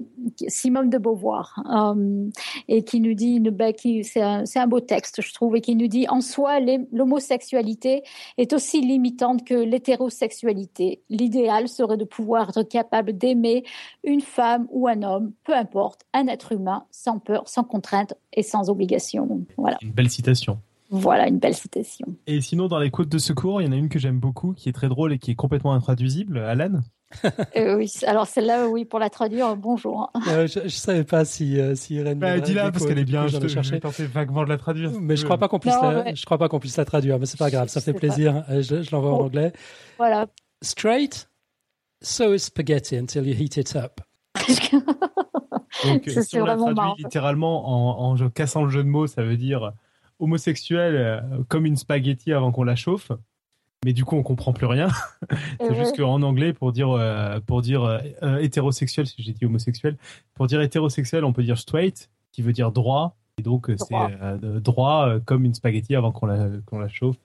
Simone de Beauvoir, euh, et qui nous dit, ben, c'est un, un, beau texte, je trouve, et qui nous dit en soi, l'homosexualité est aussi limitante que l'hétérosexualité. L'idéal serait de pouvoir être capable d'aimer une femme ou un homme, peu importe, un être humain sans peur, sans contrainte et sans obligation. Voilà. Une belle citation. Voilà, une belle citation. Et sinon, dans les côtes de secours, il y en a une que j'aime beaucoup, qui est très drôle et qui est complètement intraduisible. Alan euh, Oui, alors celle-là, oui, pour la traduire, bonjour. Euh, je ne savais pas si, euh, si Irène. Bah, Dis-la parce qu'elle est bien, je, te, je vais tenter vaguement de la traduire. Mais je ne crois pas qu'on puisse, la, je crois pas qu'on puisse la traduire, mais c'est pas grave, ça fait plaisir. Je, je l'envoie en anglais. Voilà. Straight, so is spaghetti until you heat it up. Donc, si on l'a traduit littéralement en, en, cassant le jeu de mots, ça veut dire homosexuel euh, comme une spaghetti avant qu'on la chauffe. mais du coup on comprend plus rien. c'est juste qu'en anglais pour dire euh, pour dire euh, hétérosexuel, si j'ai dit homosexuel, pour dire hétérosexuel on peut dire straight, qui veut dire droit. Et donc c'est droit comme une spaghetti avant qu'on la qu'on la chauffe.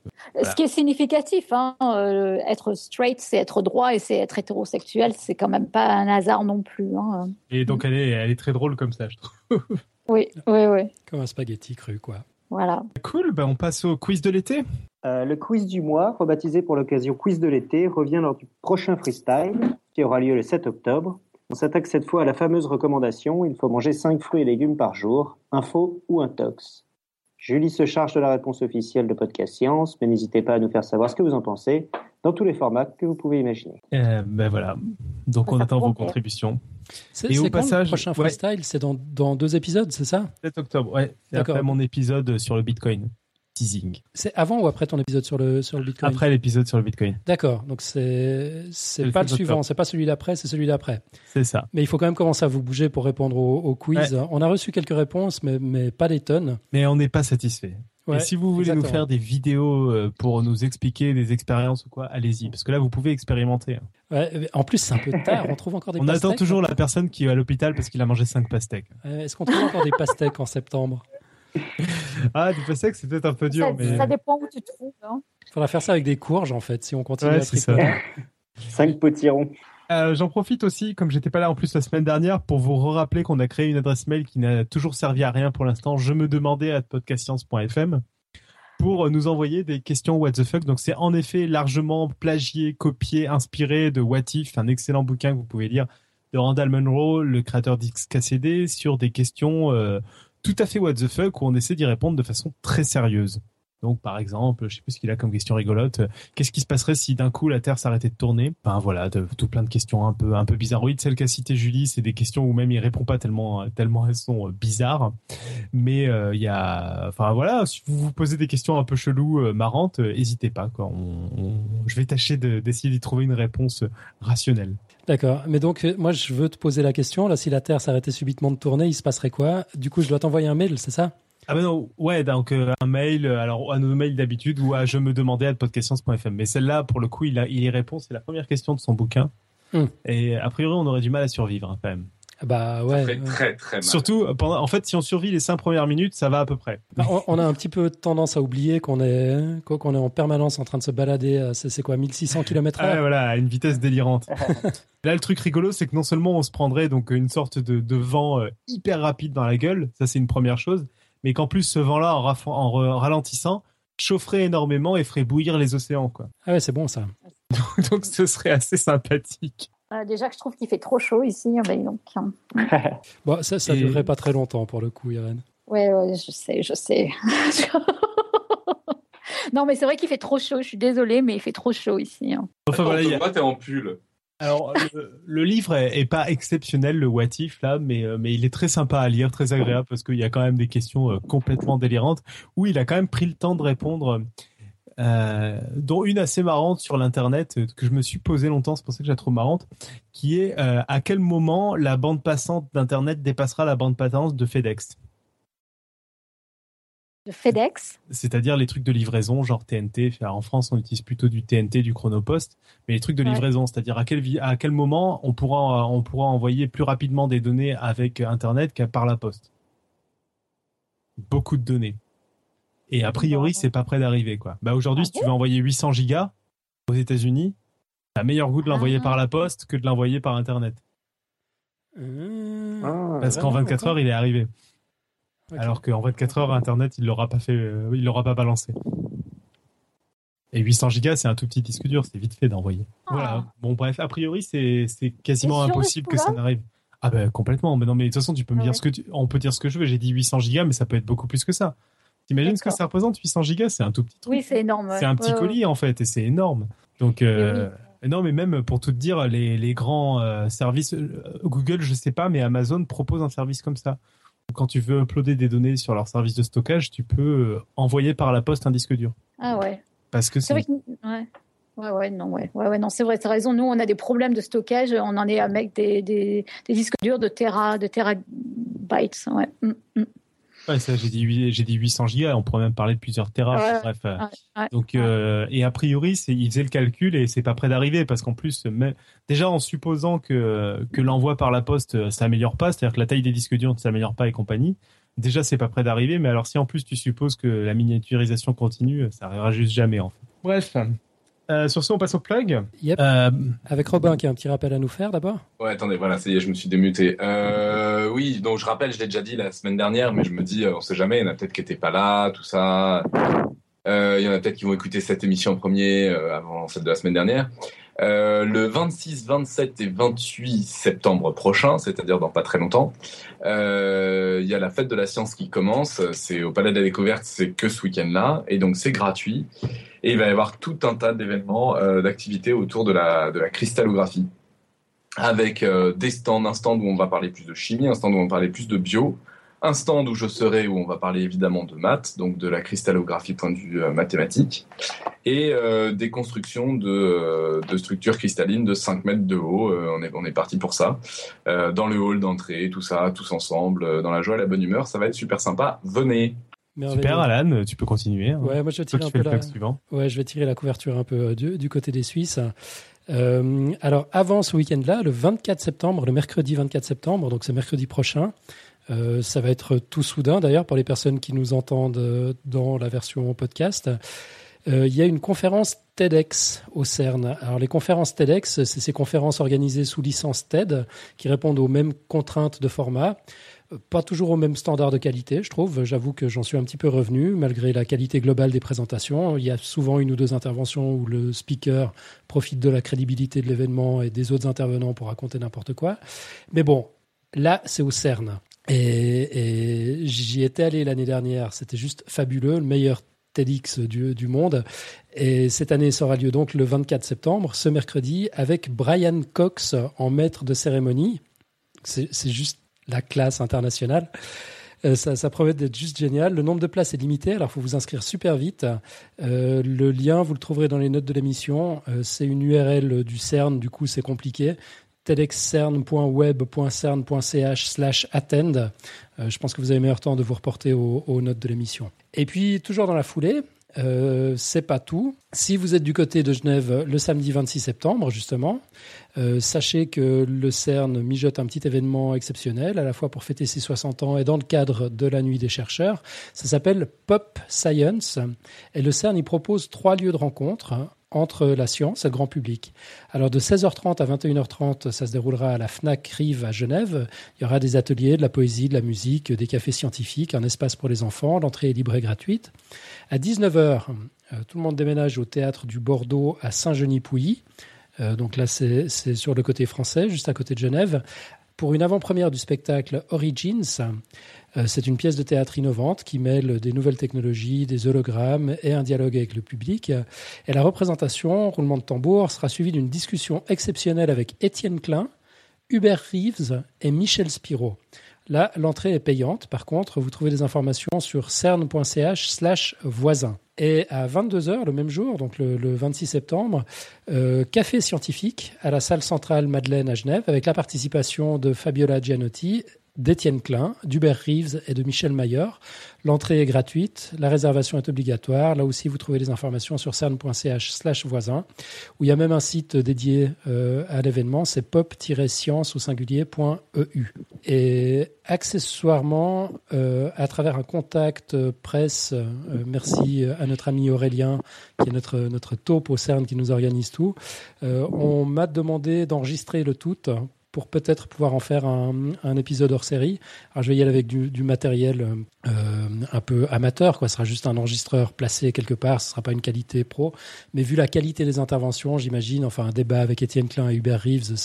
Ce qui est significatif, hein, être straight, c'est être droit et c'est être hétérosexuel, c'est quand même pas un hasard non plus. Hein. Et donc elle est elle est très drôle comme ça, je trouve. Oui, oui, oui. Comme un spaghetti cru, quoi. Voilà. Cool, ben on passe au quiz de l'été. Euh, le quiz du mois, rebaptisé pour l'occasion quiz de l'été, revient lors du prochain freestyle qui aura lieu le 7 octobre. On s'attaque cette fois à la fameuse recommandation il faut manger 5 fruits et légumes par jour, un faux ou un tox. Julie se charge de la réponse officielle de Podcast Science, mais n'hésitez pas à nous faire savoir ce que vous en pensez dans tous les formats que vous pouvez imaginer. Euh, ben voilà, donc on attend vos contributions. Et au passage, le prochain freestyle, c'est dans, dans, deux épisodes, c'est ça? 7 octobre, ouais. C'est après mon épisode sur le Bitcoin. Teasing. C'est avant ou après ton épisode sur le, sur le Bitcoin? Après l'épisode sur le Bitcoin. D'accord, donc c'est c'est pas le suivant, c'est pas celui d'après, c'est celui d'après. C'est ça. Mais il faut quand même commencer à vous bouger pour répondre au, quiz. On a reçu quelques réponses, mais, mais pas des tonnes. Mais on n'est pas satisfait. et si vous voulez nous faire des vidéos euh, pour nous expliquer des expériences ou quoi, allez-y, parce que là vous pouvez expérimenter. Hein. Ouais, en plus c'est un peu tard, on trouve encore des on pastèques. On attend toujours la personne qui est à l'hôpital parce qu'il a mangé 5 pastèques. Est-ce qu'on trouve encore des pastèques en septembre? ah, du pastèque, c'est peut-être un peu dur. Ça, mais... ça dépend où tu trouves. Hein. Faudra faire ça avec des courges, en fait, si on continue ouais, à. Ça. Cinq potirons. Euh, J'en profite aussi, comme j'étais pas là en plus la semaine dernière, pour vous rappeler qu'on a créé une adresse mail qui n'a toujours servi à rien pour l'instant. Je me demandais à podcastscience.fm pour nous envoyer des questions what the fuck. Donc c'est en effet largement plagié, copié, inspiré de What If, un excellent bouquin que vous pouvez lire de Randall Munro, le créateur d'XKCD, sur des questions euh, tout à fait what the fuck où on essaie d'y répondre de façon très sérieuse. Donc, par exemple, je sais plus ce qu'il a comme question rigolote. Qu'est-ce qui se passerait si d'un coup la Terre s'arrêtait de tourner? Ben voilà, tout plein de questions un peu un peu bizarroïdes. Celle qu'a cité Julie, c'est des questions où même il répond pas tellement tellement elles sont euh, bizarres. Mais euh, il y a, enfin voilà, si vous vous posez des questions un peu cheloues, euh, marrantes, n'hésitez pas. Quoi. je vais tâcher d'essayer d'y trouver une réponse rationnelle. D'accord. Mais donc, moi, je veux te poser la question. Là, si la Terre s'arrêtait subitement de tourner, il se passerait quoi? Du coup, je dois t'envoyer un mail, c'est ça? Ah ben non, ouais, donc euh, un mail, alors à nos mails d'habitude ou à je me demandais à podcastscience.fm. Mais celle-là, pour le coup, il, a, il y répond, c'est la première question de son bouquin. Hmm. Et a priori, on aurait du mal à survivre hein, quand même. Bah ouais. Ça fait très très mal. Surtout, pendant, en fait, si on survit les cinq premières minutes, ça va à peu près. Bah, on, on, a un petit peu tendance à oublier qu'on est, qu'on est en permanence en train de se balader. C'est quoi, 1600 km/h ah, Voilà, à une vitesse délirante. Là, le truc rigolo, c'est que non seulement on se prendrait donc une sorte de, de vent euh, hyper rapide dans la gueule, ça c'est une première chose, mais qu'en plus ce vent-là, en, en, ralentissant, chaufferait énormément et ferait bouillir les océans, quoi. Ah ouais, c'est bon ça. donc, donc ce serait assez sympathique. Euh, déjà que je trouve qu'il fait trop chaud ici, donc. Hein. bon, ça, ça ne durerait pas très longtemps pour le coup, Irène. Ouais, ouais, je sais, je sais. non, mais c'est vrai qu'il fait trop chaud. Je suis désolée, mais il fait trop chaud ici. Hein. Enfin, voilà, il... t'es en pull. Alors, le, livre est, pas exceptionnel, le What If, là, mais, euh, mais il est très sympa à lire, très agréable, parce qu'il y a quand même des questions euh, complètement délirantes, où il a quand même pris le temps de répondre euh, dont une assez marrante sur l'internet euh, que je me suis posé longtemps, c'est pour ça que j'ai trop marrante, qui est euh, à quel moment la bande passante d'internet dépassera la bande passante de FedEx? De FedEx? C'est-à-dire les trucs de livraison, genre TNT. en France, on utilise plutôt du TNT, du Chronopost, mais les trucs de livraison, c'est-à-dire à quel, à quel moment on pourra, on pourra envoyer plus rapidement des données avec Internet qu'à par la poste? Beaucoup de données. Et a priori, c'est pas près d'arriver, quoi. Bah, aujourd'hui, ah si tu veux envoyer 800 gigas aux États-Unis, t'as meilleur goût de l'envoyer par la poste que de l'envoyer par Internet. Mmh. Parce qu'en 24 heures, il est arrivé. Alors qu'en 24 heures, Internet, il l'aura pas fait, euh, il l'aura pas balancé. Et 800 gigas, c'est un tout petit disque dur, c'est vite fait d'envoyer. Ah. Voilà. Bon, bref, a priori, c'est quasiment impossible que ça n'arrive. Ah ben complètement. Mais non, mais de toute façon, tu peux me Ah dire ce que tu, on peut dire ce que je veux. J'ai dit 800 gigas, mais ça peut être beaucoup plus que ça. T'imagines ce que ça représente 800 gigas C'est un tout petit truc. Oui, c'est énorme. ouais. C'est un petit Ouais, ouais. colis en fait, et c'est énorme. Donc euh, non, mais même pour tout te dire, les, les grands euh, services, euh, Google, je sais pas, mais Amazon propose un service comme ça. Quand tu veux uploader des données sur leur service de stockage, tu peux euh, envoyer par la poste un disque dur. Ah ouais. Parce que C'est c'est vrai que. Ouais. Ouais, ouais, non, ouais, ouais, ouais, non, c'est vrai, t'as raison. Nous, on a des problèmes de stockage. On en est avec des, des, des disques durs de Tera, de terabytes. Ouais. Mm, mm. Ouais, ça, j'ai dit, j'ai dit 800 gigas, on pourrait même parler de plusieurs terras. bref. donc, euh, et a priori, c'est, il faisait le calcul et c'est pas prêt d'arriver parce qu'en plus, déjà en supposant que, que l'envoi par la poste euh, s'améliore pas, c'est-à-dire que la taille des disques durs ne s'améliore pas et compagnie, déjà c'est pas prêt d'arriver, mais alors si en plus tu supposes que la miniaturisation continue, ça arrivera juste jamais en fait. Bref, euh, sur ce, on passe au plug. Yep. Euh, Avec Robin qui a un petit rappel à nous faire d'abord. Ouais, attendez, voilà, ça y est, je me suis démuté. Euh, oui, donc je rappelle, je l'ai déjà dit la semaine dernière, mais je me dis, on sait jamais, il y en a peut-être qui n'étaient pas là, tout ça. il y en a peut-être qui vont écouter cette émission en premier avant celle de la semaine dernière. le 26, 27 et 28 septembre prochain, c'est-à-dire dans pas très longtemps, il y a la fête de la science qui commence. C'est au Palais de la Découverte, c'est que ce week-end-là, et donc c'est gratuit. Et il va y avoir tout un tas d'événements, euh, d'activités autour de la, cristallographie, avec euh, des stands, un stand où on va parler plus de chimie, un stand où on va parler plus de bio, un stand où je serai, où on va parler évidemment de maths, donc de la cristallographie point de vue euh, mathématique, et des constructions de, de, structures cristallines de 5 mètres de haut. on est, on est parti pour ça. dans le hall d'entrée, tout ça, tous ensemble, dans la joie et la bonne humeur. Ça va être super sympa. Venez Super Alan, tu peux continuer. Hein. Ouais, moi je vais tirer un peu la... Ouais, je vais tirer la couverture un peu euh, du, du côté des Suisses. Euh, alors avant ce week-end-là, le 24 septembre, le mercredi 24 septembre, donc c'est mercredi prochain, euh, ça va être tout soudain d'ailleurs pour les personnes qui nous entendent dans la version podcast. Euh, il y a une conférence TEDx au CERN. Alors les conférences TEDx, c'est ces conférences organisées sous licence TED qui répondent aux mêmes contraintes de format pas toujours au même standard de qualité, je trouve. J'avoue que j'en suis un petit peu revenu, malgré la qualité globale des présentations. Il y a souvent une ou deux interventions où le speaker profite de la crédibilité de l'événement et des autres intervenants pour raconter n'importe quoi. Mais bon, là, c'est au CERN. Et, j'y étais allé l'année dernière. C'était juste fabuleux, le meilleur TEDx du, du, monde. Et cette année, ça aura lieu donc le 24 septembre, ce mercredi, avec Brian Cox en maître de cérémonie. C'est juste la classe internationale. Euh, ça, ça, promet d'être juste génial. Le nombre de places est limité, alors il faut vous inscrire super vite. Euh, le lien, vous le trouverez dans les notes de l'émission. Euh, c'est une URL du CERN, du coup c'est compliqué. tedxcern.web.cern.ch slash attend. je pense que vous avez meilleur temps de vous reporter aux, aux notes de l'émission. Et puis, toujours dans la foulée, euh, c'est pas tout. Si vous êtes du côté de Genève le samedi 26 septembre, justement, euh, sachez que le CERN mijote un petit événement exceptionnel, à la fois pour fêter ses 60 ans et dans le cadre de la nuit des chercheurs. Ça s'appelle Pop Science. Et le CERN y propose trois lieux de rencontre entre la science et le grand public. Alors de 16h30 à 21h30, ça se déroulera à la FNAC Rive à Genève. Il y aura des ateliers, de la poésie, de la musique, des cafés scientifiques, un espace pour les enfants. L'entrée est libre et gratuite. À 19h, euh, tout le monde déménage au théâtre du Bordeaux à Saint-Genis-Pouilly. Euh, donc là, c'est sur le côté français, juste à côté de Genève, pour une avant-première du spectacle Origins. Euh, c'est une pièce de théâtre innovante qui mêle des nouvelles technologies, des hologrammes et un dialogue avec le public. Et la représentation, roulement de tambour, sera suivie d'une discussion exceptionnelle avec Étienne Klein, Hubert Reeves et Michel Spiro. Là, l'entrée est payante. Par contre, vous trouvez des informations sur cern.ch slash voisin. Et à 22h le même jour, donc le, 26 septembre, euh, café scientifique à la salle centrale Madeleine à Genève avec la participation de Fabiola Gianotti d'Étienne Klein, d'Hubert Reeves et de Michel Mayer. L'entrée est gratuite, la réservation est obligatoire. Là aussi, vous trouvez les informations sur cern.ch voisin, où il y a même un site dédié euh, à l'événement, c'est pop-science au singulier.eu. Et accessoirement, euh, à travers un contact presse, euh, merci à notre ami Aurélien, qui est notre, notre taupe au CERN qui nous organise tout, on m'a demandé d'enregistrer le tout pour peut-être pouvoir en faire un, épisode hors série. Alors je vais y aller avec du, matériel euh, un peu amateur, quoi. Ce sera juste un enregistreur placé quelque part, ce sera pas une qualité pro. Mais vu la qualité des interventions, j'imagine, enfin un débat avec Étienne Klein et Hubert Reeves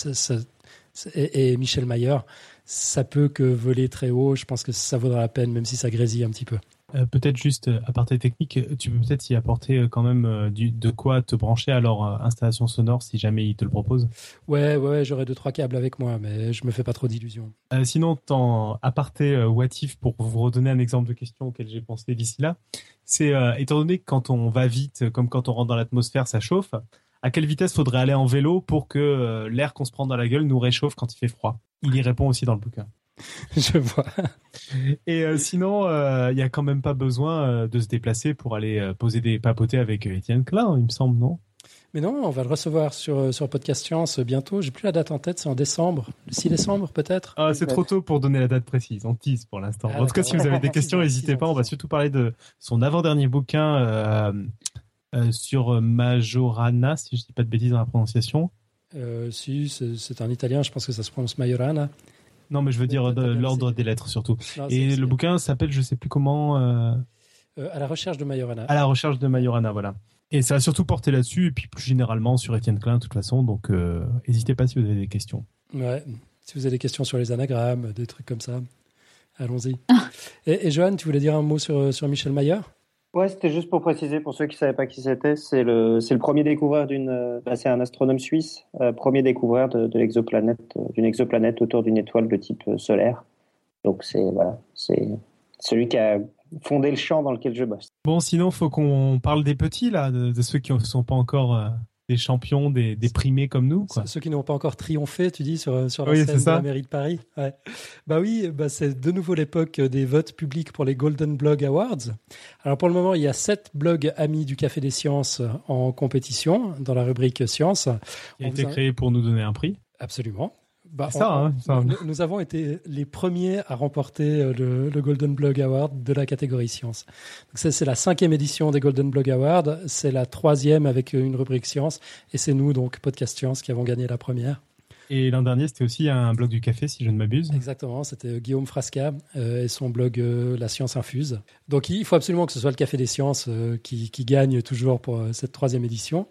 et, Michel Mayer, ça peut que voler très haut. Je pense que ça vaudra la peine, même si ça grésille un petit peu. Euh, peut-être juste euh, à partir technique, euh, tu peux peut-être y apporter quand même du, de quoi te brancher à leur installation sonore si jamais ils te le proposent. Ouais, ouais, j'aurais deux trois câbles avec moi, mais je me fais pas trop d'illusions. sinon, en aparté euh, what if pour vous redonner un exemple de question auquel j'ai pensé d'ici là, c'est étant donné que quand on va vite, comme quand on rentre dans l'atmosphère, ça chauffe. À quelle vitesse faudrait aller en vélo pour que l'air qu'on se prend dans la gueule nous réchauffe quand il fait froid? Il y répond aussi dans le bouquin. Je vois. Et euh, sinon, il n'y a quand même pas besoin de se déplacer pour aller poser des papotés avec Étienne Klein, il me semble, non? Mais non, on va le recevoir sur, sur Podcast Science bientôt. J'ai plus la date en tête, c'est en décembre. Le 6 décembre, peut-être? Ah, C'est trop tôt pour donner la date précise. On tease pour l'instant. Ah, en tout cas, si vous avez des questions, n'hésitez pas. On va surtout parler de son avant-dernier bouquin euh, euh, sur Majorana, si je ne dis pas de bêtises dans la prononciation. Euh, si, c'est un italien, je pense que ça se prononce Majorana. Non, mais je veux dire l'ordre des lettres surtout. Et le bouquin s'appelle, je ne sais plus comment. à la recherche de Majorana. À la recherche de Majorana, voilà. Et ça a surtout porté là-dessus, et puis plus généralement sur Étienne Klein, de toute façon. Donc, euh, n'hésitez pas si vous avez des questions. Ouais, si vous avez des questions sur les anagrammes, des trucs comme ça, allons-y. Ah. et, et Johan, tu voulais dire un mot sur, sur Michel Maillard? Ouais, c'était juste pour préciser pour ceux qui ne savaient pas qui c'était. C'est le, c'est le premier découvreur d'une. Euh, bah, c'est un astronome suisse, euh, premier découvreur de, l'exoplanète, d'une exoplanète autour d'une étoile de type solaire. Donc c'est c'est celui qui a fonder le champ dans lequel je bosse. Bon, sinon, faut qu'on parle des petits, là, de, ceux qui ne sont pas encore euh, des champions, des, primés comme nous. Quoi. Ceux qui n'ont pas encore triomphé, tu dis, sur, sur la scène de la mairie de Paris. Ouais. Bah oui, bah c'est de nouveau l'époque des votes publics pour les Golden Blog Awards. Alors pour le moment, il y a sept blogs amis du Café des Sciences en compétition dans la rubrique Sciences. Qui a été créé pour nous donner un prix. Absolument. Bah, ça, hein, Nous, avons été les premiers à remporter euh, le, Golden Blog Award de la catégorie science. C'est la cinquième édition des Golden Blog Awards, c'est la troisième avec une rubrique science, et c'est nous, donc Podcast Science, qui avons gagné la première. Et l'an dernier, c'était aussi un blog du café, si je ne m'abuse. Exactement, c'était Guillaume Frasca euh, et son blog euh, La Science Infuse. Donc il faut absolument que ce soit le Café des Sciences qui, qui, gagne toujours pour cette troisième édition.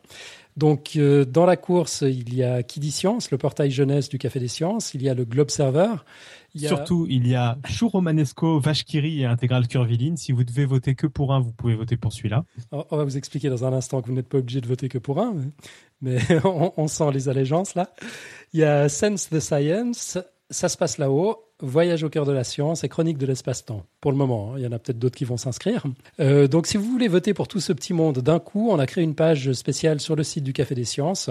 Donc, euh, dans la course, il y a Qui dit Science, le portail jeunesse du Café des Sciences. Il y a le Globe Server. Surtout, il y a Chou Romanesco, Vachkiri et Intégral Curviline. Si vous devez voter que pour un, vous pouvez voter pour celui-là. On va vous expliquer dans un instant que vous n'êtes pas obligé de voter que pour un, mais on, sent les allégeances là. Il y a Sense the Science, ça se passe là-haut. Voyage au cœur de la science et chronique de l'espace-temps. Pour le moment, hein. il y en a peut-être d'autres qui vont s'inscrire. Euh, donc, si vous voulez voter pour tout ce petit monde d'un coup, on a créé une page spéciale sur le site du Café des Sciences.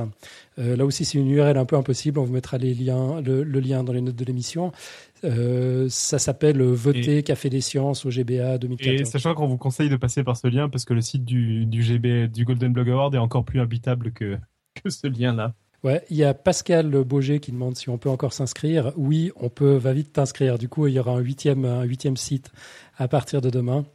Euh, là aussi, c'est une URL un peu impossible. On vous mettra les liens, le, lien dans les notes de l'émission. Euh, ça s'appelle Voter Café des Sciences au GBA 2014. Et sachant qu'on vous conseille de passer par ce lien parce que le site du, du Golden Blog Award est encore plus habitable que, que ce lien-là. Ouais, il y a Pascal Boger qui demande si on peut encore s'inscrire. Oui, on peut, va vite t'inscrire. Du coup, il y aura un huitième, un huitième site à partir de demain.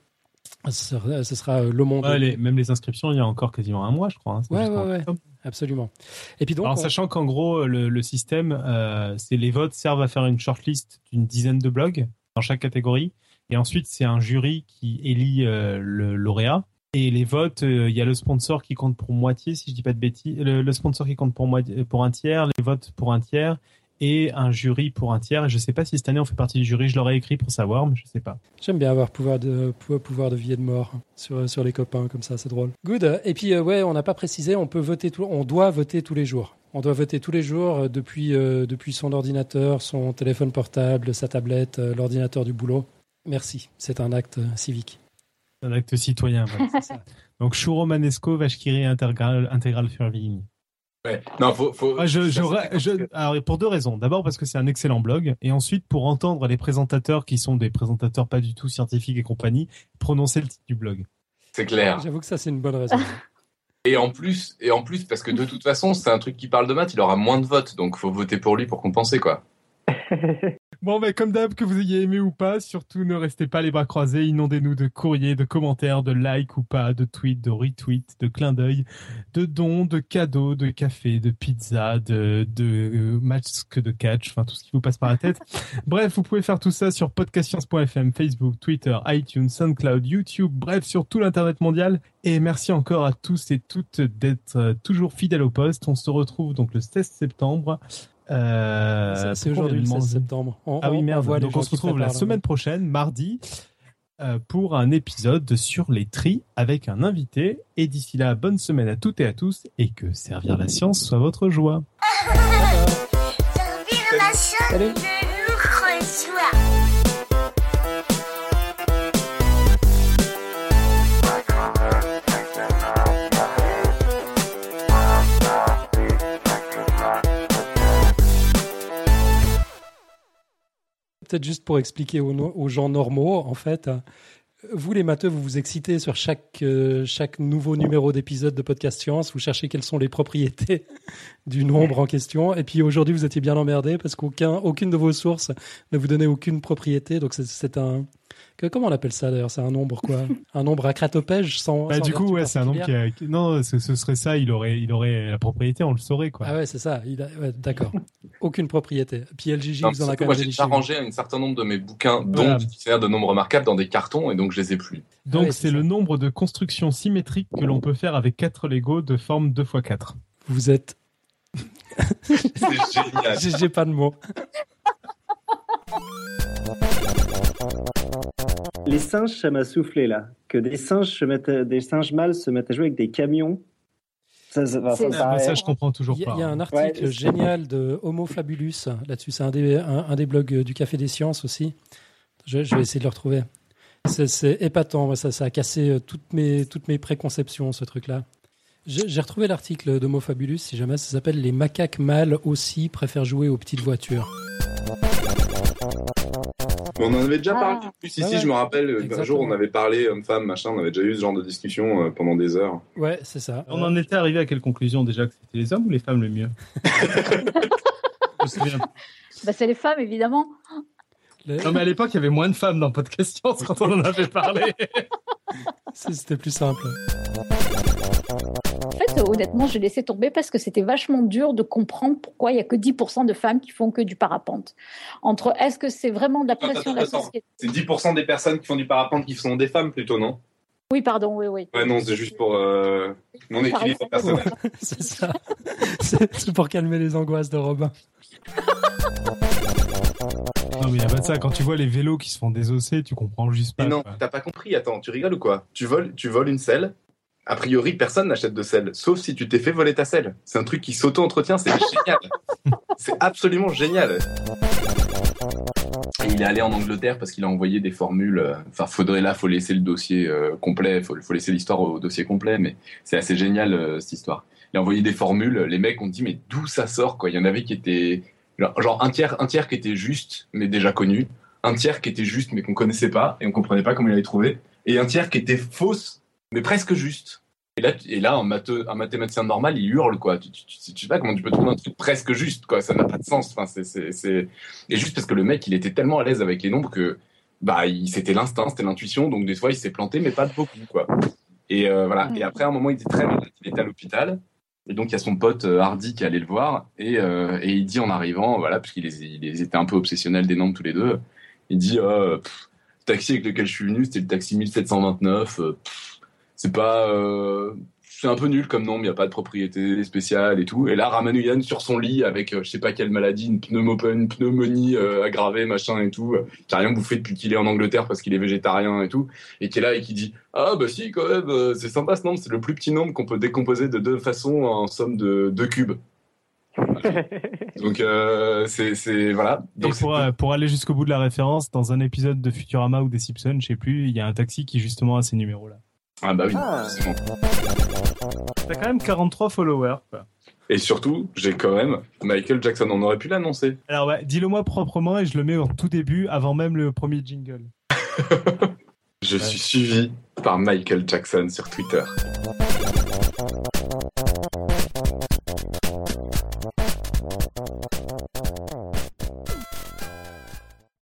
Ce sera, euh, Le Monde. même les inscriptions, il y a encore quasiment un mois, je crois. Hein. ouais, ouais, absolument. Et puis donc, Alors, sachant qu'en gros, le, système, euh, c'est les votes servent à faire une shortlist d'une dizaine de blogs dans chaque catégorie. Et ensuite, c'est un jury qui élit euh, le lauréat. Et les votes, euh, il y a le sponsor qui compte pour moitié, si je dis pas de bêtises. Le, sponsor qui compte pour, moitié, pour un tiers, les votes pour un tiers et un jury pour un tiers. Je sais pas si cette année on fait partie du jury. Je l'aurais écrit pour savoir, mais je sais pas. J'aime bien avoir pouvoir de pouvoir de vie et de mort sur sur les copains comme ça, c'est drôle. Good. Et puis euh, ouais, on n'a pas précisé, on peut voter on doit voter tous les jours. On doit voter tous les jours euh, depuis son ordinateur, son téléphone portable, sa tablette, l'ordinateur du boulot. Merci. C'est un acte civique. Un acte citoyen. ça. Donc Churro Manesco, Vachkiri intégral, intégral. Ouais. Non, faut, faut... Ah, je, je, alors, pour deux raisons. D'abord parce que c'est un excellent blog, et ensuite pour entendre les présentateurs qui sont des présentateurs pas du tout scientifiques et compagnie prononcer le titre du blog. C'est clair. J'avoue que ça c'est une bonne raison. Et en plus, et en plus, parce que de toute façon, c'est un truc qui parle de maths, il aura moins de votes, donc faut voter pour lui pour compenser, quoi. Bon, mais comme d'hab, que vous ayez aimé ou pas, surtout ne restez pas les bras croisés, inondez-nous de courriers, de commentaires, de likes ou pas, de tweets, de retweets, de clins d'œil, de dons, de cadeaux, de café, de pizza, de, de euh, masques de catch, enfin tout ce qui vous passe par la tête. bref, vous pouvez faire tout ça sur podcastscience.fm, Facebook, Twitter, iTunes, SoundCloud, YouTube, bref, sur tout l'Internet mondial. Et merci encore à tous et toutes d'être euh, toujours fidèles au poste. On se retrouve donc le 16 septembre euh, c'est aujourd'hui le 16 septembre. ah oui, merde. Donc on se retrouve la semaine prochaine, mardi, euh, pour un épisode sur les tris avec un invité. Et d'ici là, bonne semaine à toutes et à tous et que servir la science soit votre joie. servir la science peut-être juste pour expliquer aux, gens normaux, en fait, euh, vous les matheux, vous vous excitez sur chaque, euh, chaque nouveau numéro d'épisode de Podcast Science, vous cherchez quelles sont les propriétés du nombre en question, et puis aujourd'hui vous étiez bien emmerdé parce qu'aucun, aucune de vos sources ne vous donnait aucune propriété, donc c'est un... que- comment on appelle ça d'ailleurs? C'est un nombre quoi? Un nombre à cratopège sans... Bah, sans du coup, ouais, c'est un nombre qui, a... Non, ce, ce serait ça, il aurait, il aurait la propriété, on le saurait, quoi. Ah ouais, c'est ça, il a... ouais, d'accord. Aucune propriété. Puis Non, vous en quand moi, j'ai déniché. arrangé un certain nombre de mes bouquins, dont Voilà. dictionnaire de nombres remarquables, dans des cartons, et donc je les ai plus. Donc, Ah ouais, c'est le nombre de constructions symétriques que l'on peut faire avec 4 Lego de forme 2x4. Vous êtes... C'est génial. J'ai j'ai pas de mots. Les singes, ça m'a soufflé là. Que des singes, se mettent, des singes mâles se mettent à jouer avec des camions. Ça, ça, ça ça, je comprends toujours pas. il y a un article Ouais. génial de Homo Fabulus là-dessus. C'est un des, un, un des blogs du Café des Sciences aussi. Je, je vais essayer de le retrouver. C'est- épatant. Ça, ça a cassé euh, toutes mes, toutes mes préconceptions, ce truc-là. J'ai j'ai retrouvé l'article d'Homo Fabulus, si jamais ça s'appelle Les macaques mâles aussi préfèrent jouer aux petites voitures. On en avait déjà Ah. parlé en plus ici, Ouais, je me rappelle, un Exactement. jour on avait parlé homme-femme, machin, on avait déjà eu ce genre de discussion euh, pendant des heures. Ouais, c'est ça. On en était arrivé à quelle conclusion déjà que c'était les hommes ou les femmes le mieux? Bah, c'est les femmes, évidemment. Non, mais à l'époque, il y avait moins de femmes dans Podcast Science quand on en avait parlé. C'était plus simple. Euh, honnêtement, j'ai laissé tomber parce que c'était vachement dur de comprendre pourquoi il n'y a que 10% de femmes qui font que du parapente. Entre est-ce que c'est vraiment de la pression de la société? C'est 10% des personnes qui font du parapente qui sont des femmes plutôt, non? Oui, pardon, oui, oui. Ouais, non, c'est juste pour euh, mon équilibre personnel. C'est ça. C'est pour calmer les angoisses de Robin. Non, mais il n'y a pas de ça. Quand tu vois les vélos qui se font désosser, tu comprends juste pas. Mais non, t'as pas compris, attends, tu rigoles ou quoi? Tu voles, tu voles une selle, a priori personne n'achète de selle, sauf si tu t'es fait voler ta selle. C'est un truc qui s'auto-entretient, c'est génial. c'est absolument génial. Et il est allé en Angleterre parce qu'il a envoyé des formules. euh, Enfin, faudrait là, faut laisser le dossier euh, complet, faut, faut laisser l'histoire au dossier complet, mais c'est assez génial euh, cette histoire. Il a envoyé des formules, les mecs ont dit mais d'où ça sort quoi? Il y en avait qui étaient genre, genre un tiers, un tiers qui était juste mais déjà connu, un tiers qui était juste mais qu'on connaissait pas et on comprenait pas comment il avait trouvé, et un tiers qui était fausse mais presque juste. Et là, tu- et là un, matheux- un mathématicien normal, il hurle quoi. Tu, tu, sais pas comment tu peux trouver un truc presque juste quoi. Ça n'a pas de sens. Enfin, c'est. Et juste parce que le mec, il était tellement à l'aise avec les nombres que bah, c'était l'instinct, c'était l'intuition. Donc des fois, il s'est planté, mais pas de beaucoup quoi. Et euh, voilà. Mm. Et après, à un moment, il était très malade. Il était à l'hôpital. Et donc, il y a son pote euh, Hardy qui allé le voir. Et, euh, et il dit en arrivant, voilà, parce qu'ils ils étaient un peu obsessionnels des nombres tous les deux, il dit euh, pff, le taxi avec lequel je suis venu, c'était le taxi 1729. euh, pff, c'est pas. euh, c'est un peu nul comme nom, il n'y a pas de propriété spéciale et tout. Et là, Ramanujan sur son lit avec euh, je sais pas quelle maladie, une, pneumo- une pneumonie euh, aggravée, machin et tout, euh, qui a rien bouffé depuis qu'il est en Angleterre parce qu'il est végétarien et tout, et qui est là et qui dit Ah bah si, quand même, euh, c'est sympa ce nombre, c'est le plus petit nombre qu'on peut décomposer de deux façons en somme de deux cubes. Voilà. Donc euh, c'est voilà. Et Donc pour, euh, aller jusqu'au bout de la référence, dans un épisode de Futurama ou des Simpsons, je sais plus, il y a un taxi qui justement a ces numéros-là. Ah bah oui. Ah. T'as quand même 43 followers. Quoi. Et surtout, j'ai quand même Michael Jackson. On aurait pu l'annoncer. Alors, ouais, dis-le moi proprement et je le mets au tout début, avant même le premier jingle. Je suis suivi par Michael Jackson sur Twitter.